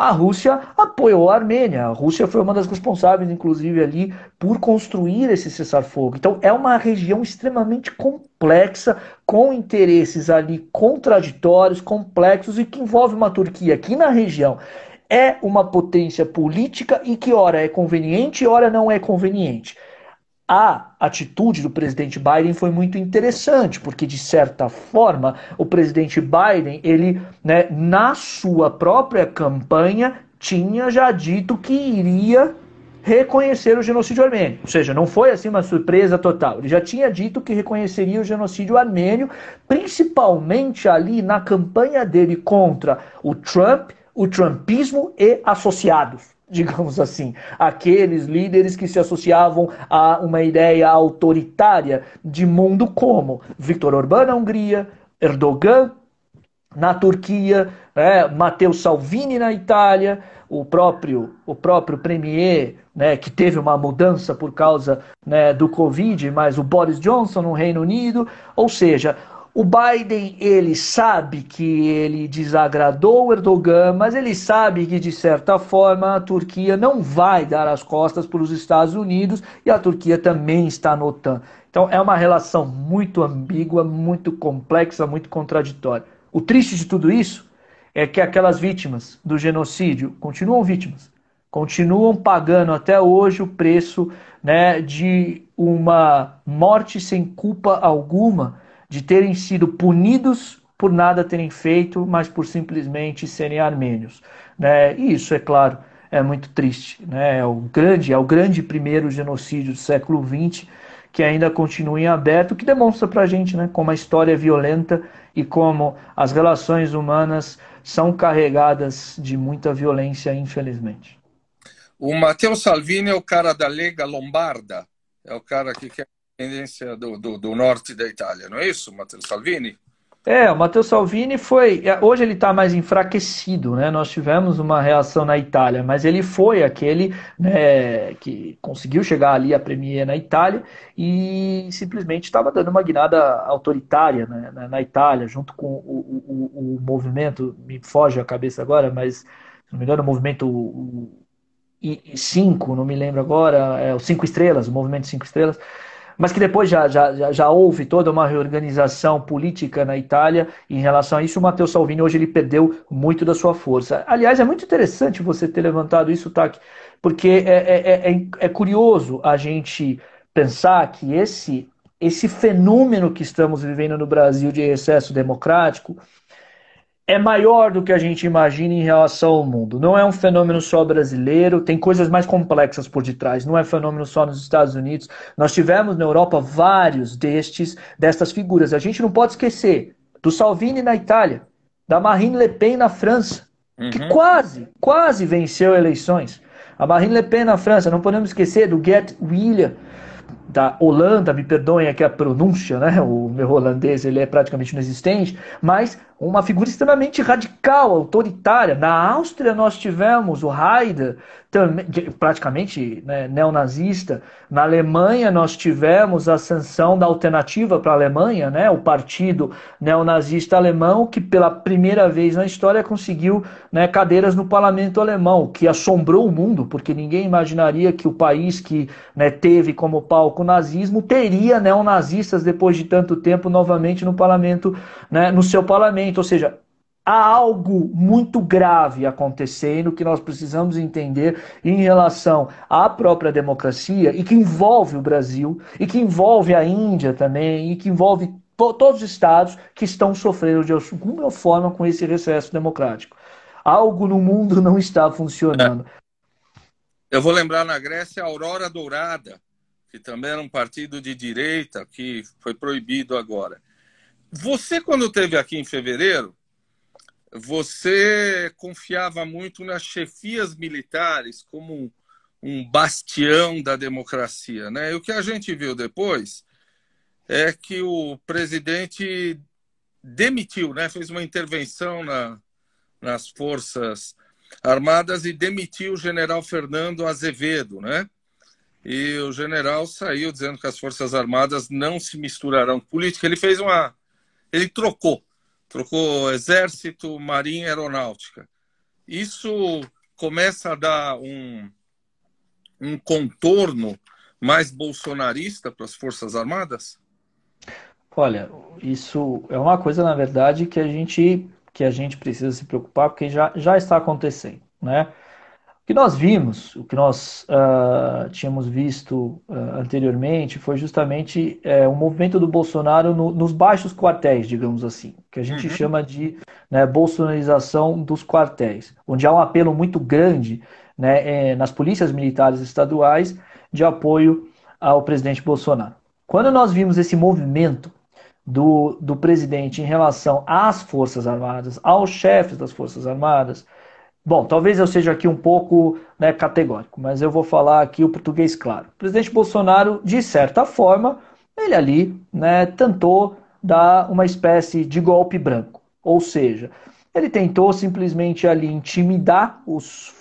a Rússia apoiou a Armênia. A Rússia foi uma das responsáveis, inclusive, ali por construir esse cessar-fogo. Então, é uma região extremamente complexa, com interesses ali contraditórios, complexos e que envolve uma Turquia aqui na região é uma potência política e que ora é conveniente e ora não é conveniente a atitude do presidente Biden foi muito interessante, porque de certa forma o presidente Biden, ele, né, na sua própria campanha, tinha já dito que iria reconhecer o genocídio armênio. Ou seja, não foi assim uma surpresa total. Ele já tinha dito que reconheceria o genocídio armênio, principalmente ali na campanha dele contra o Trump, o trumpismo e associados digamos assim, aqueles líderes que se associavam a uma ideia autoritária de mundo como Viktor Orbán na Hungria, Erdogan na Turquia, né, Matteo Salvini na Itália, o próprio o próprio premier, né, que teve uma mudança por causa né, do Covid, mas o Boris Johnson no Reino Unido, ou seja, o Biden, ele sabe que ele desagradou o Erdogan, mas ele sabe que, de certa forma, a Turquia não vai dar as costas para os Estados Unidos e a Turquia também está no OTAN. Então é uma relação muito ambígua, muito complexa, muito contraditória. O triste de tudo isso é que aquelas vítimas do genocídio continuam vítimas, continuam pagando até hoje o preço né, de uma morte sem culpa alguma, de terem sido punidos por nada terem feito, mas por simplesmente serem armênios. Né? E isso, é claro, é muito triste. Né? É, o grande, é o grande primeiro genocídio do século XX que ainda continua em aberto, que demonstra para a gente né, como a história é violenta e como as relações humanas são carregadas de muita violência, infelizmente. O Matteo Salvini é o cara da Lega Lombarda, é o cara que quer independência do, do, do norte da Itália, não é isso, Matteo Salvini? É, o Matteo Salvini foi. É, hoje ele está mais enfraquecido, né? Nós tivemos uma reação na Itália, mas ele foi aquele né, que conseguiu chegar ali a premier na Itália e simplesmente estava dando uma guinada autoritária né, na Itália, junto com o, o, o, movimento, me foge a cabeça agora, mas se não me engano, o movimento I5, não me lembro agora, é o Cinco Estrelas, o movimento Cinco Estrelas mas que depois já, já, já houve toda uma reorganização política na Itália em relação a isso. O Matteo Salvini hoje ele perdeu muito da sua força. Aliás, é muito interessante você ter levantado isso, Taki, porque é, é, é, é curioso a gente pensar que esse, esse fenômeno que estamos vivendo no Brasil de excesso democrático é maior do que a gente imagina em relação ao mundo. Não é um fenômeno só brasileiro, tem coisas mais complexas por detrás. Não é fenômeno só nos Estados Unidos. Nós tivemos na Europa vários destes, destas figuras. A gente não pode esquecer do Salvini na Itália, da Marine Le Pen na França, uhum. que quase, quase venceu eleições. A Marine Le Pen na França, não podemos esquecer do Get William da Holanda, me perdoem aqui a pronúncia, né? O meu holandês ele é praticamente inexistente, mas uma figura extremamente radical, autoritária. Na Áustria nós tivemos o Haider, praticamente né, neonazista. Na Alemanha nós tivemos a ascensão da alternativa para a Alemanha, né, o partido neonazista alemão, que pela primeira vez na história conseguiu né, cadeiras no parlamento alemão, que assombrou o mundo, porque ninguém imaginaria que o país que né, teve como palco o nazismo teria neonazistas depois de tanto tempo novamente no parlamento, né, no seu parlamento. Ou seja, há algo muito grave acontecendo que nós precisamos entender em relação à própria democracia e que envolve o Brasil e que envolve a Índia também e que envolve todos os estados que estão sofrendo de alguma forma com esse recesso democrático. Algo no mundo não está funcionando. Eu vou lembrar na Grécia a Aurora Dourada, que também era um partido de direita que foi proibido agora. Você, quando esteve aqui em fevereiro, você confiava muito nas chefias militares como um bastião da democracia. Né? E o que a gente viu depois é que o presidente demitiu, né? fez uma intervenção na, nas Forças Armadas e demitiu o general Fernando Azevedo. Né? E o general saiu dizendo que as Forças Armadas não se misturarão com política. Ele fez uma. Ele trocou trocou exército, marinha aeronáutica. Isso começa a dar um, um contorno mais bolsonarista para as Forças Armadas? Olha, isso é uma coisa, na verdade, que a gente, que a gente precisa se preocupar, porque já, já está acontecendo. Né? Que nós vimos, o que nós uh, tínhamos visto uh, anteriormente, foi justamente uh, o movimento do Bolsonaro no, nos baixos quartéis, digamos assim, que a gente uhum. chama de né, bolsonarização dos quartéis, onde há um apelo muito grande né, é, nas polícias militares estaduais de apoio ao presidente Bolsonaro. Quando nós vimos esse movimento do, do presidente em relação às Forças Armadas, aos chefes das Forças Armadas, Bom, talvez eu seja aqui um pouco né, categórico, mas eu vou falar aqui o português claro. O presidente Bolsonaro, de certa forma, ele ali né, tentou dar uma espécie de golpe branco. Ou seja, ele tentou simplesmente ali intimidar os,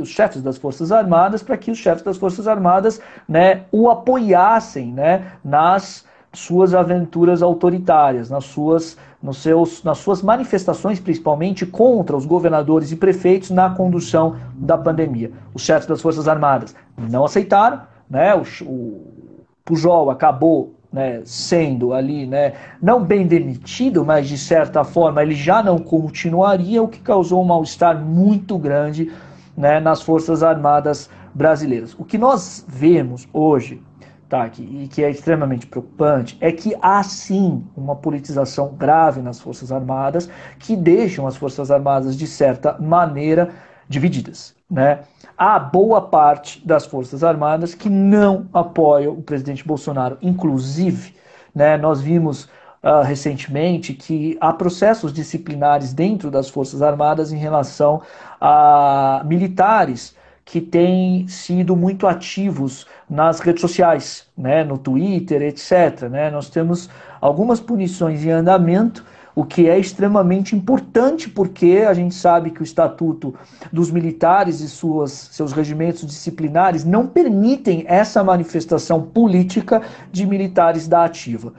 os chefes das Forças Armadas para que os chefes das Forças Armadas né, o apoiassem né, nas suas aventuras autoritárias, nas suas, nos seus, nas suas manifestações, principalmente contra os governadores e prefeitos na condução da pandemia. Os chefes das Forças Armadas não aceitaram, né? o, o Pujol acabou né, sendo ali, né, não bem demitido, mas de certa forma ele já não continuaria, o que causou um mal-estar muito grande né, nas Forças Armadas brasileiras. O que nós vemos hoje, tá, que, e que é extremamente preocupante, é que há sim uma politização grave nas Forças Armadas que deixam as Forças Armadas, de certa maneira, divididas. Né? Há boa parte das Forças Armadas que não apoiam o presidente Bolsonaro. Inclusive, né, nós vimos uh, recentemente que há processos disciplinares dentro das Forças Armadas em relação a militares que têm sido muito ativos nas redes sociais, né, no Twitter, etc. Né? Nós temos algumas punições em andamento o que é extremamente importante porque a gente sabe que o estatuto dos militares e suas, seus regimentos disciplinares não permitem essa manifestação política de militares da ativa.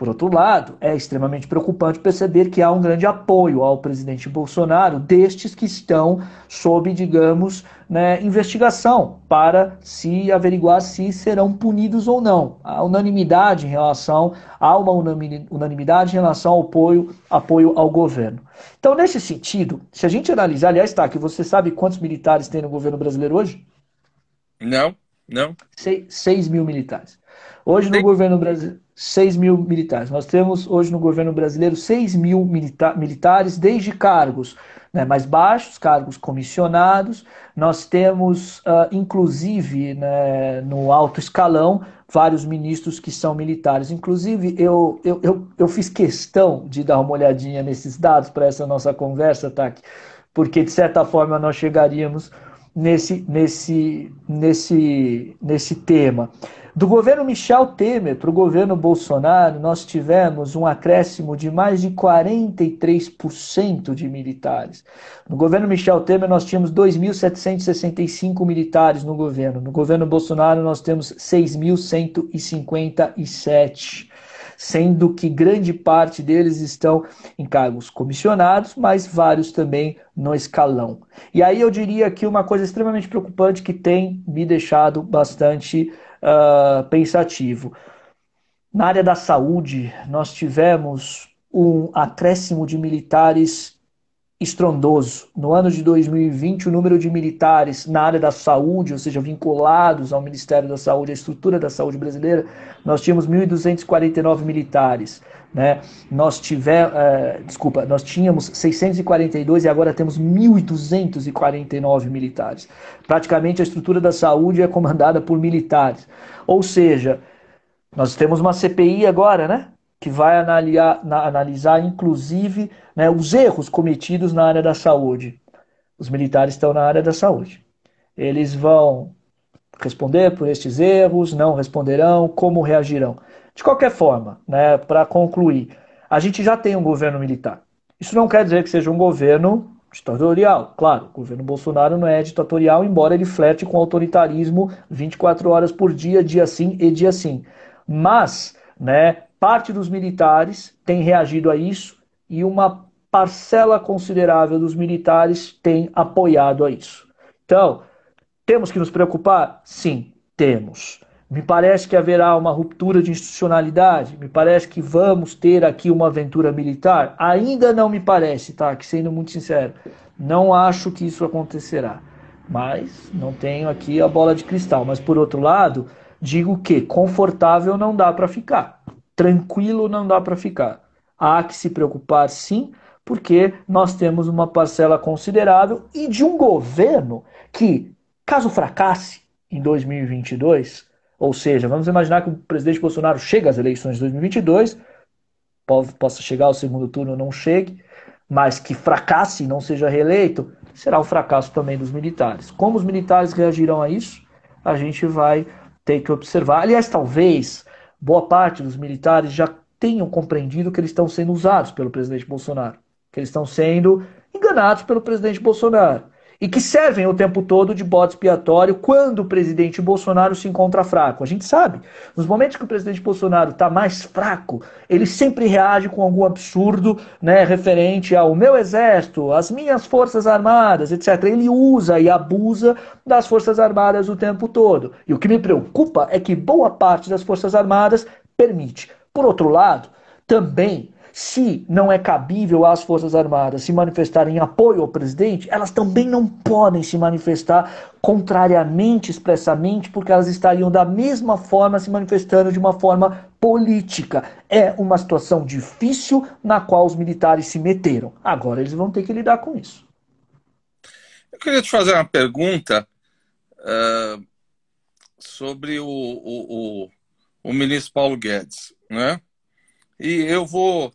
Por outro lado, é extremamente preocupante perceber que há um grande apoio ao presidente Bolsonaro destes que estão sob, digamos, né, investigação para se averiguar se serão punidos ou não. Há unanimidade em relação, há uma unanimidade em relação ao apoio, apoio ao governo. Então, nesse sentido, se a gente analisar, aliás, tá, que você sabe quantos militares tem no governo brasileiro hoje? Não, não. 6 mil militares. Hoje no governo brasileiro. 6 mil militares. Nós temos hoje no governo brasileiro 6 mil milita militares, desde cargos né, mais baixos, cargos comissionados. Nós temos, uh, inclusive, né, no alto escalão, vários ministros que são militares. Inclusive, eu, eu, eu, eu fiz questão de dar uma olhadinha nesses dados para essa nossa conversa, Taki, porque, de certa forma, nós chegaríamos nesse, nesse, nesse, nesse tema. Do governo Michel Temer para o governo Bolsonaro, nós tivemos um acréscimo de mais de 43% de militares. No governo Michel Temer, nós tínhamos 2.765 militares no governo. No governo Bolsonaro, nós temos 6.157 sendo que grande parte deles estão em cargos comissionados, mas vários também no escalão. E aí eu diria que uma coisa extremamente preocupante que tem me deixado bastante uh, pensativo. Na área da saúde, nós tivemos um acréscimo de militares estrondoso. No ano de 2020, o número de militares na área da saúde, ou seja, vinculados ao Ministério da Saúde, à estrutura da saúde brasileira, nós tínhamos 1.249 militares. Né? Nós tivemos, é, desculpa, nós tínhamos 642 e agora temos 1.249 militares. Praticamente a estrutura da saúde é comandada por militares. Ou seja, nós temos uma CPI agora, né? Que vai analisar, analisar inclusive, né, os erros cometidos na área da saúde. Os militares estão na área da saúde. Eles vão responder por estes erros, não responderão, como reagirão. De qualquer forma, né, para concluir, a gente já tem um governo militar. Isso não quer dizer que seja um governo ditatorial. Claro, o governo Bolsonaro não é ditatorial, embora ele flerte com autoritarismo 24 horas por dia, dia sim e dia sim. Mas, né, parte dos militares tem reagido a isso e uma parcela considerável dos militares tem apoiado a isso. Então, temos que nos preocupar? Sim, temos. Me parece que haverá uma ruptura de institucionalidade. Me parece que vamos ter aqui uma aventura militar. Ainda não me parece, tá? Que sendo muito sincero, não acho que isso acontecerá. Mas não tenho aqui a bola de cristal. Mas por outro lado, digo que confortável não dá para ficar. Tranquilo não dá para ficar. Há que se preocupar sim, porque nós temos uma parcela considerável e de um governo que, caso fracasse em 2022, ou seja, vamos imaginar que o presidente Bolsonaro chega às eleições de 2022, possa chegar ao segundo turno ou não chegue, mas que fracasse e não seja reeleito, será o fracasso também dos militares. Como os militares reagirão a isso, a gente vai ter que observar. Aliás, talvez boa parte dos militares já tenham compreendido que eles estão sendo usados pelo presidente Bolsonaro, que eles estão sendo enganados pelo presidente Bolsonaro e que servem o tempo todo de bode expiatório quando o presidente Bolsonaro se encontra fraco. A gente sabe, nos momentos que o presidente Bolsonaro está mais fraco, ele sempre reage com algum absurdo né, referente ao meu exército, as minhas forças armadas, etc. Ele usa e abusa das forças armadas o tempo todo. E o que me preocupa é que boa parte das forças armadas permite. Por outro lado, também se não é cabível às Forças Armadas se manifestarem em apoio ao presidente, elas também não podem se manifestar contrariamente, expressamente, porque elas estariam da mesma forma se manifestando de uma forma política. É uma situação difícil na qual os militares se meteram. Agora eles vão ter que lidar com isso. Eu queria te fazer uma pergunta uh, sobre o, o, o, o ministro Paulo Guedes, né? E eu vou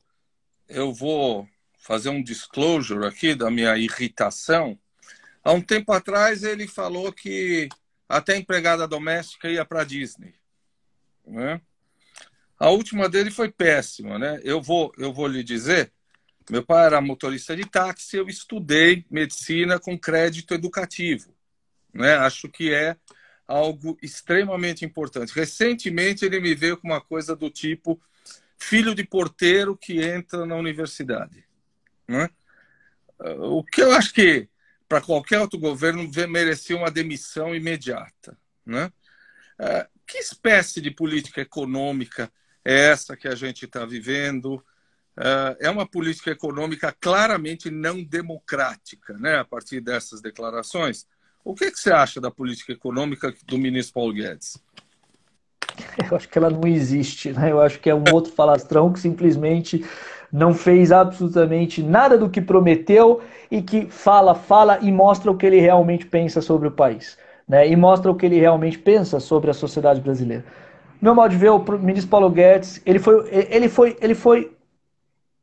eu vou fazer um disclosure aqui da minha irritação. Há um tempo atrás ele falou que até empregada doméstica ia para Disney. Né? A última dele foi péssima, né? Eu vou, eu vou lhe dizer, meu pai era motorista de táxi, eu estudei medicina com crédito educativo, né? Acho que é algo extremamente importante. Recentemente ele me veio com uma coisa do tipo filho de porteiro que entra na universidade. Né? O que eu acho que, para qualquer outro governo, merecia uma demissão imediata. Né? É, que espécie de política econômica é essa que a gente está vivendo? É, é uma política econômica claramente não democrática, né? a partir dessas declarações. O que, que você acha da política econômica do ministro Paulo Guedes? Eu acho que ela não existe, né? Eu acho que é um outro falastrão que simplesmente não fez absolutamente nada do que prometeu e que fala, fala e mostra o que ele realmente pensa sobre o país, né? E mostra o que ele realmente pensa sobre a sociedade brasileira. Meu modo de ver, o ministro Paulo Guedes, ele foi, ele foi, ele foi,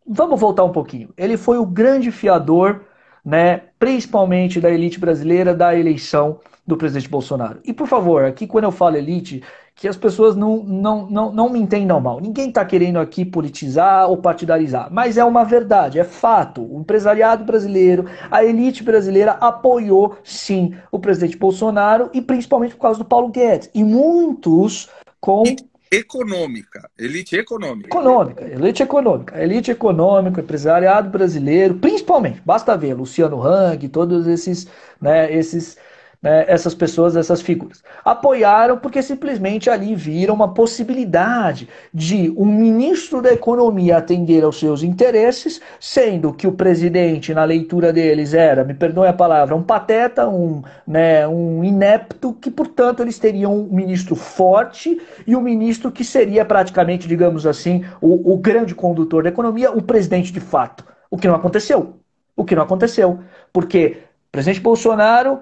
vamos voltar um pouquinho. Ele foi o grande fiador, né? Principalmente da elite brasileira da eleição do presidente Bolsonaro. E por favor, aqui quando eu falo elite, que as pessoas não, não, não, não me entendam mal. Ninguém está querendo aqui politizar ou partidarizar, mas é uma verdade, é fato. O empresariado brasileiro, a elite brasileira apoiou sim o presidente Bolsonaro e principalmente por causa do Paulo Guedes. E muitos com econômica, elite econômica. Econômica, elite econômica, elite econômica, empresariado brasileiro, principalmente, basta ver Luciano Hang, todos esses, né, esses né, essas pessoas, essas figuras. Apoiaram porque simplesmente ali viram uma possibilidade de um ministro da Economia atender aos seus interesses, sendo que o presidente, na leitura deles, era, me perdoe a palavra, um pateta, um, né, um inepto, que, portanto, eles teriam um ministro forte e um ministro que seria praticamente, digamos assim, o, o grande condutor da economia, o presidente de fato. O que não aconteceu. O que não aconteceu. Porque presidente Bolsonaro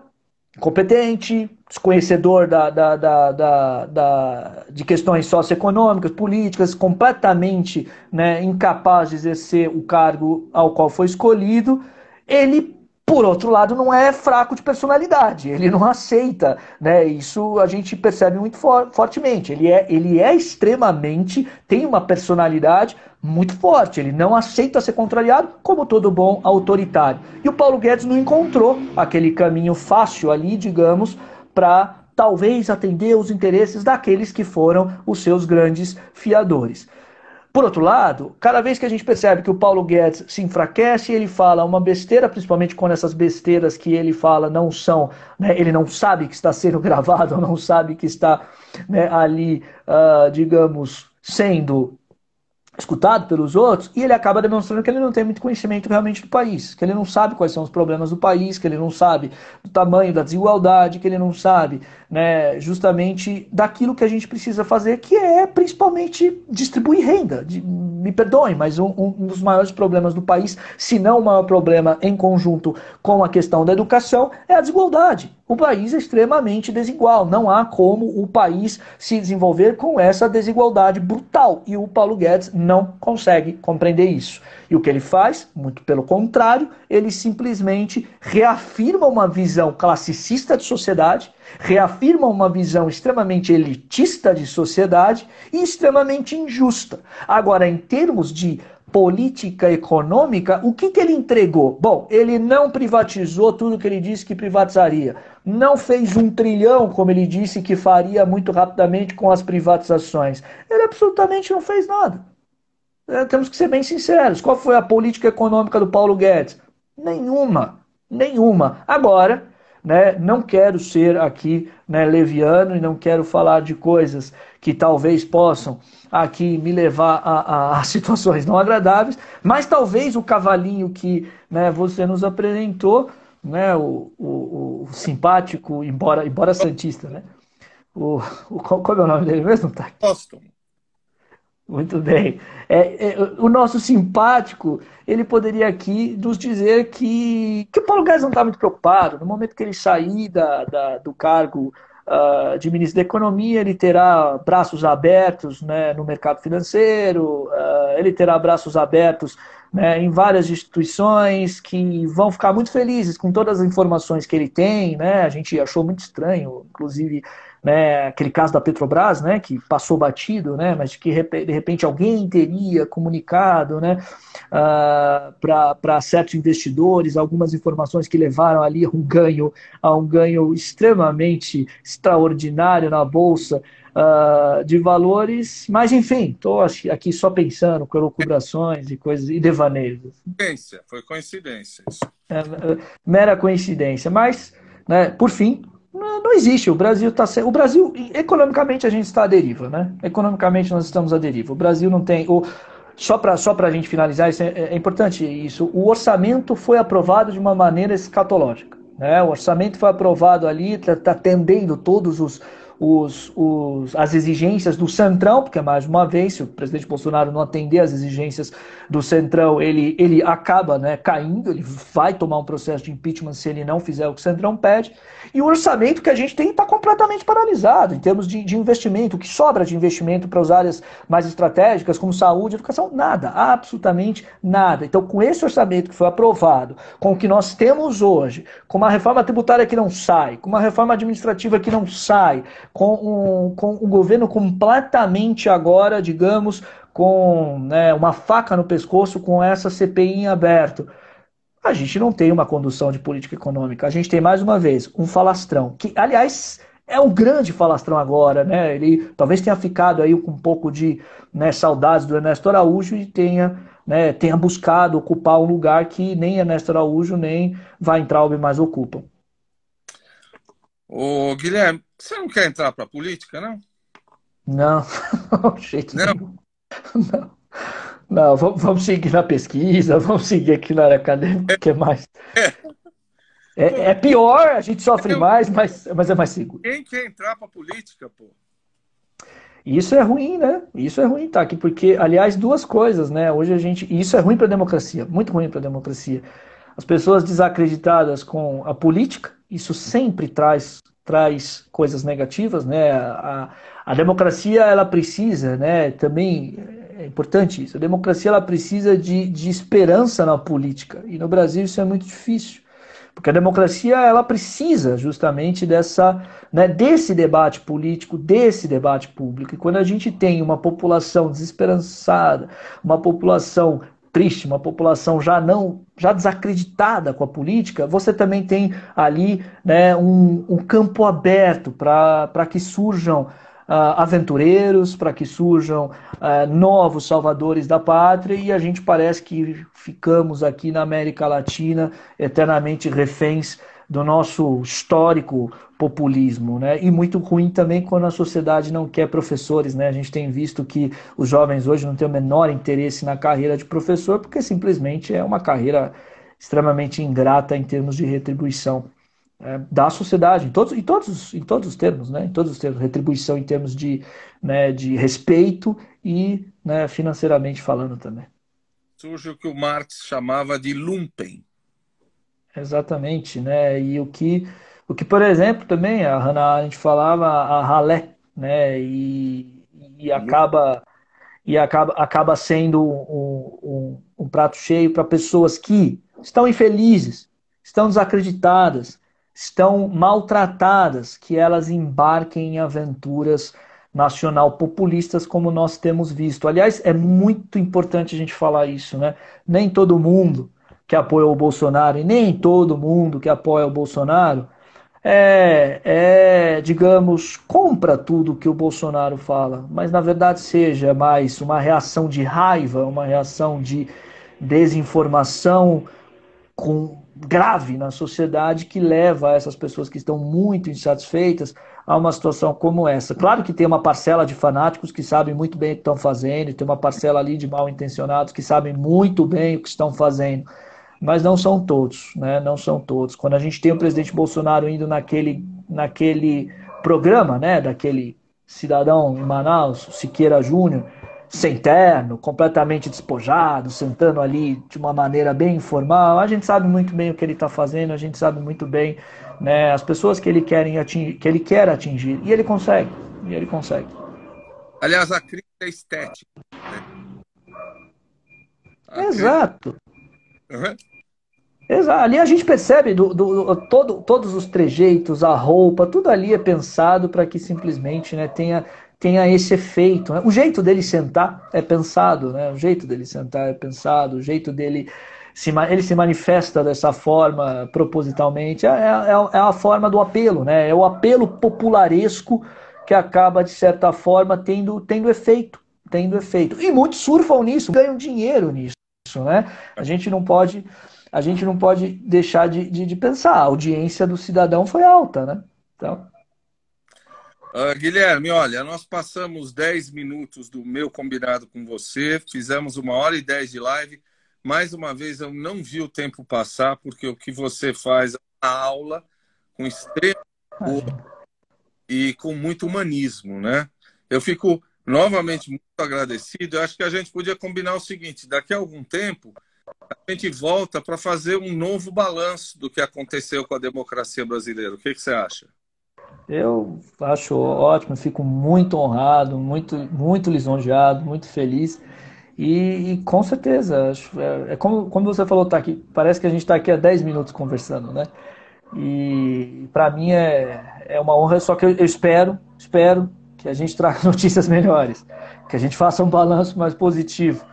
incompetente, desconhecedor da, da, da, da, de questões socioeconômicas, políticas, completamente né, incapaz de exercer o cargo ao qual foi escolhido, ele por outro lado, não é fraco de personalidade, ele não aceita, né? Isso a gente percebe muito for fortemente. Ele é, ele é extremamente, tem uma personalidade muito forte, ele não aceita ser contrariado, como todo bom autoritário. E o Paulo Guedes não encontrou aquele caminho fácil ali, digamos, para talvez atender os interesses daqueles que foram os seus grandes fiadores. Por outro lado, cada vez que a gente percebe que o Paulo Guedes se enfraquece, ele fala uma besteira, principalmente quando essas besteiras que ele fala não são, né, ele não sabe que está sendo gravado, não sabe que está né, ali, uh, digamos, sendo escutado pelos outros e ele acaba demonstrando que ele não tem muito conhecimento realmente do país, que ele não sabe quais são os problemas do país, que ele não sabe do tamanho da desigualdade, que ele não sabe né, justamente daquilo que a gente precisa fazer, que é principalmente distribuir renda. De, me perdoem, mas um, um, dos maiores problemas do país, se não o maior problema em conjunto com a questão da educação, é a desigualdade. O país é extremamente desigual. Não há como o país se desenvolver com essa desigualdade brutal. E o Paulo Guedes não consegue compreender isso. E o que ele faz? Muito pelo contrário, ele simplesmente reafirma uma visão classicista de sociedade, reafirma uma visão extremamente elitista de sociedade e extremamente injusta. Agora, em termos de política econômica, o que, que ele entregou? Bom, ele não privatizou tudo que ele disse que privatizaria. Não fez um trilhão, como ele disse que faria muito rapidamente com as privatizações. Ele absolutamente não fez nada. É, temos que ser bem sinceros. Qual foi a política econômica do Paulo Guedes? Nenhuma. Nenhuma. Agora, né, não quero ser aqui né, leviano e não quero falar de coisas que talvez possam aqui me levar a, a, a situações não agradáveis, mas talvez o cavalinho que né, você nos apresentou, né, o, o, o simpático, embora, embora santista, né? O, o, qual, qual é o nome dele mesmo, tá? Muito bem. É, é, o nosso simpático, ele poderia aqui nos dizer que, que o Paulo Guedes não está muito preocupado. No momento que ele sair da, da do cargo uh, de ministro da Economia, ele terá braços abertos né, no mercado financeiro, uh, ele terá braços abertos né, em várias instituições que vão ficar muito felizes com todas as informações que ele tem. Né? A gente achou muito estranho, inclusive né, aquele caso da Petrobras, né, que passou batido, né, mas que de repente alguém teria comunicado né, uh, para certos investidores algumas informações que levaram ali a um ganho, a um ganho extremamente extraordinário na Bolsa uh, de valores, mas enfim, estou aqui só pensando, colocubrações e coisas, e devaneios. Coincidência, foi coincidência. É, mera coincidência, mas, né, por fim, não, existe. O Brasil está O Brasil, economicamente, a gente está à deriva, né? Economicamente, nós estamos à deriva. O Brasil não tem. O, só para só a gente finalizar, isso é, é, importante isso. O orçamento foi aprovado de uma maneira escatológica. Né? O orçamento foi aprovado ali, está tá atendendo todos os, os, os, as exigências do Centrão, porque mais uma vez, se o presidente Bolsonaro não atender às exigências do Centrão, ele, ele acaba né, caindo, ele vai tomar um processo de impeachment se ele não fizer o que o Centrão pede. E o orçamento que a gente tem está completamente paralisado em termos de, de investimento. O que sobra de investimento para as áreas mais estratégicas, como saúde, educação, nada, absolutamente nada. Então, com esse orçamento que foi aprovado, com o que nós temos hoje, com uma reforma tributária que não sai, com uma reforma administrativa que não sai, com um, com um governo completamente agora, digamos, com né, uma faca no pescoço, com essa CPI em aberto. A gente não tem uma condução de política econômica. A gente tem, mais uma vez, um falastrão, que, aliás, é um grande falastrão agora, né? Ele talvez tenha ficado aí com um pouco de né, saudades do Ernesto Araújo e tenha, né, tenha buscado ocupar um lugar que nem Ernesto Araújo nem Weintraub mais ocupam. Ô, Guilherme, você não quer entrar para a política, não? Não, jeito não. Nenhum. Não. Não, vamos, vamos seguir na pesquisa, vamos seguir aqui na área acadêmica, que é mais. É, é, é pior, a gente sofre mais, mas, mas é mais seguro. Quem quer entrar para a política, pô? Isso é ruim, né? Isso é ruim, tá? Aqui, porque, aliás, duas coisas, né? Hoje a gente. isso é ruim para a democracia, muito ruim para a democracia. As pessoas desacreditadas com a política, isso sempre traz traz coisas negativas, né? A, a democracia ela precisa, né? Também é importante isso. A democracia ela precisa de, de esperança na política e no Brasil isso é muito difícil, porque a democracia ela precisa justamente dessa, né, desse debate político, desse debate público. E quando a gente tem uma população desesperançada, uma população triste, uma população já não já desacreditada com a política, você também tem ali né, um, um campo aberto para que surjam uh, aventureiros, para que surjam uh, novos salvadores da pátria, e a gente parece que ficamos aqui na América Latina eternamente reféns do nosso histórico populismo, né? E muito ruim também quando a sociedade não quer professores, né? A gente tem visto que os jovens hoje não têm o menor interesse na carreira de professor porque simplesmente é uma carreira extremamente ingrata em termos de retribuição é, da sociedade, em todos, em, todos, em todos os termos, né? em todos os termos, retribuição em termos de, né, de respeito e né, financeiramente falando também. Surge o que o Marx chamava de lumpen. Exatamente, né? E o que, o que por exemplo, também a Hannah Arendt falava a ralé, né? E, e acaba e acaba, acaba sendo um, um, um prato cheio para pessoas que estão infelizes, estão desacreditadas, estão maltratadas, que elas embarquem em aventuras nacional populistas como nós temos visto. Aliás, é muito importante a gente falar isso, né? Nem todo mundo que apoia o Bolsonaro e nem todo mundo que apoia o Bolsonaro é, é, digamos, compra tudo que o Bolsonaro fala, mas na verdade seja mais uma reação de raiva, uma reação de desinformação com, grave na sociedade que leva essas pessoas que estão muito insatisfeitas a uma situação como essa. Claro que tem uma parcela de fanáticos que sabem muito bem o que estão fazendo, tem uma parcela ali de mal intencionados que sabem muito bem o que estão fazendo, mas não são todos, né? Não são todos. Quando a gente tem o presidente Bolsonaro indo naquele, naquele programa, né? Daquele cidadão em Manaus, Siqueira Júnior, sem terno, completamente despojado, sentando ali de uma maneira bem informal. A gente sabe muito bem o que ele está fazendo, a gente sabe muito bem né, as pessoas que ele, querem atingir, que ele quer atingir. E ele consegue. E ele consegue. Aliás, a crítica é estética. Né? Exato. Uhum. Exato. Ali a gente percebe do, do, todo, todos os trejeitos, a roupa, tudo ali é pensado para que simplesmente né, tenha tenha esse efeito. Né? O jeito dele sentar é pensado, né? O jeito dele sentar é pensado, o jeito dele se, ele se manifesta dessa forma propositalmente. É, é, é, a forma do apelo, né? É o apelo popularesco que acaba, de certa forma, tendo, tendo efeito. Tendo efeito. E muitos surfam nisso, ganham dinheiro nisso, né? A gente não pode. A gente não pode deixar de, de, de pensar. A audiência do cidadão foi alta, né? Então, Uh, Guilherme, olha, nós passamos 10 minutos do meu combinado com você, fizemos uma hora e 10 de live. Mais uma vez, eu não vi o tempo passar, porque o que você faz a aula com extremo e com muito humanismo, né? Eu fico novamente muito agradecido. Eu acho que a gente podia combinar o seguinte: daqui a algum tempo, a gente volta para fazer um novo balanço do que aconteceu com a democracia brasileira. O que, que você acha? Eu acho ótimo, fico muito honrado, muito, muito lisonjeado, muito feliz. E, e com certeza, é, é, como, como você falou, tá aqui, parece que a gente está aqui há 10 minutos conversando, né? E para mim é, é uma honra, só que eu, eu espero, espero que a gente traga notícias melhores, que a gente faça um balanço mais positivo,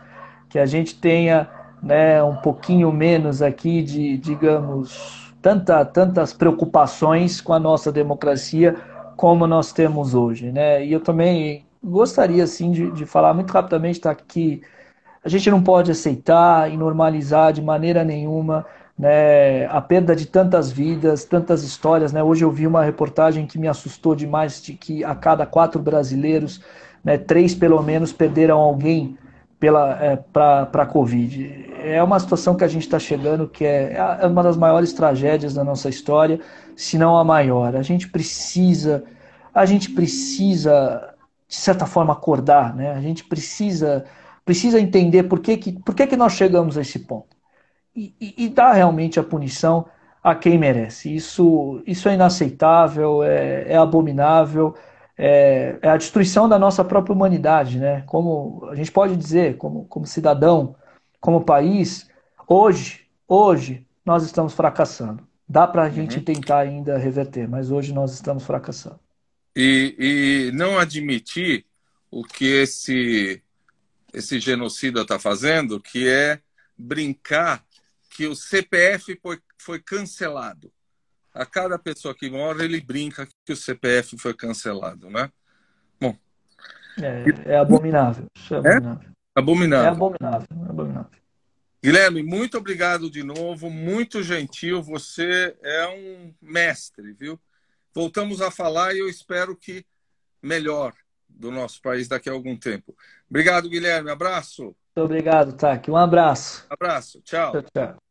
que a gente tenha né, um pouquinho menos aqui de, digamos, tanta, tantas preocupações com a nossa democracia como nós temos hoje. Né? E eu também gostaria assim, de, de falar muito rapidamente tá, que a gente não pode aceitar e normalizar de maneira nenhuma né, a perda de tantas vidas, tantas histórias. Né? Hoje eu vi uma reportagem que me assustou demais, de que a cada quatro brasileiros, né, três pelo menos perderam alguém é, para a Covid é uma situação que a gente está chegando que é, é uma das maiores tragédias da nossa história, se não a maior. A gente precisa, a gente precisa de certa forma acordar, né? A gente precisa precisa entender por que, que, por que, que nós chegamos a esse ponto e, e, e dar realmente a punição a quem merece. Isso, isso é inaceitável, é, é abominável, é, é, a destruição da nossa própria humanidade, né? Como a gente pode dizer, como, como cidadão, como país, hoje, hoje nós estamos fracassando. Dá para a uhum. gente tentar ainda reverter, mas hoje nós estamos fracassando. E, e não admitir o que esse, esse genocida está fazendo, que é brincar que o CPF foi, foi cancelado. A cada pessoa que mora, ele brinca que o CPF foi cancelado, né? Bom. É, é abominável. Isso é abominável. É? Abominável. É abominável, é abominável. Guilherme, muito obrigado de novo, muito gentil. Você é um mestre, viu? Voltamos a falar e eu espero que melhor do nosso país daqui a algum tempo. Obrigado, Guilherme. Abraço. Muito obrigado, Taki. Um abraço. Abraço. Tchau. Tchau, tchau.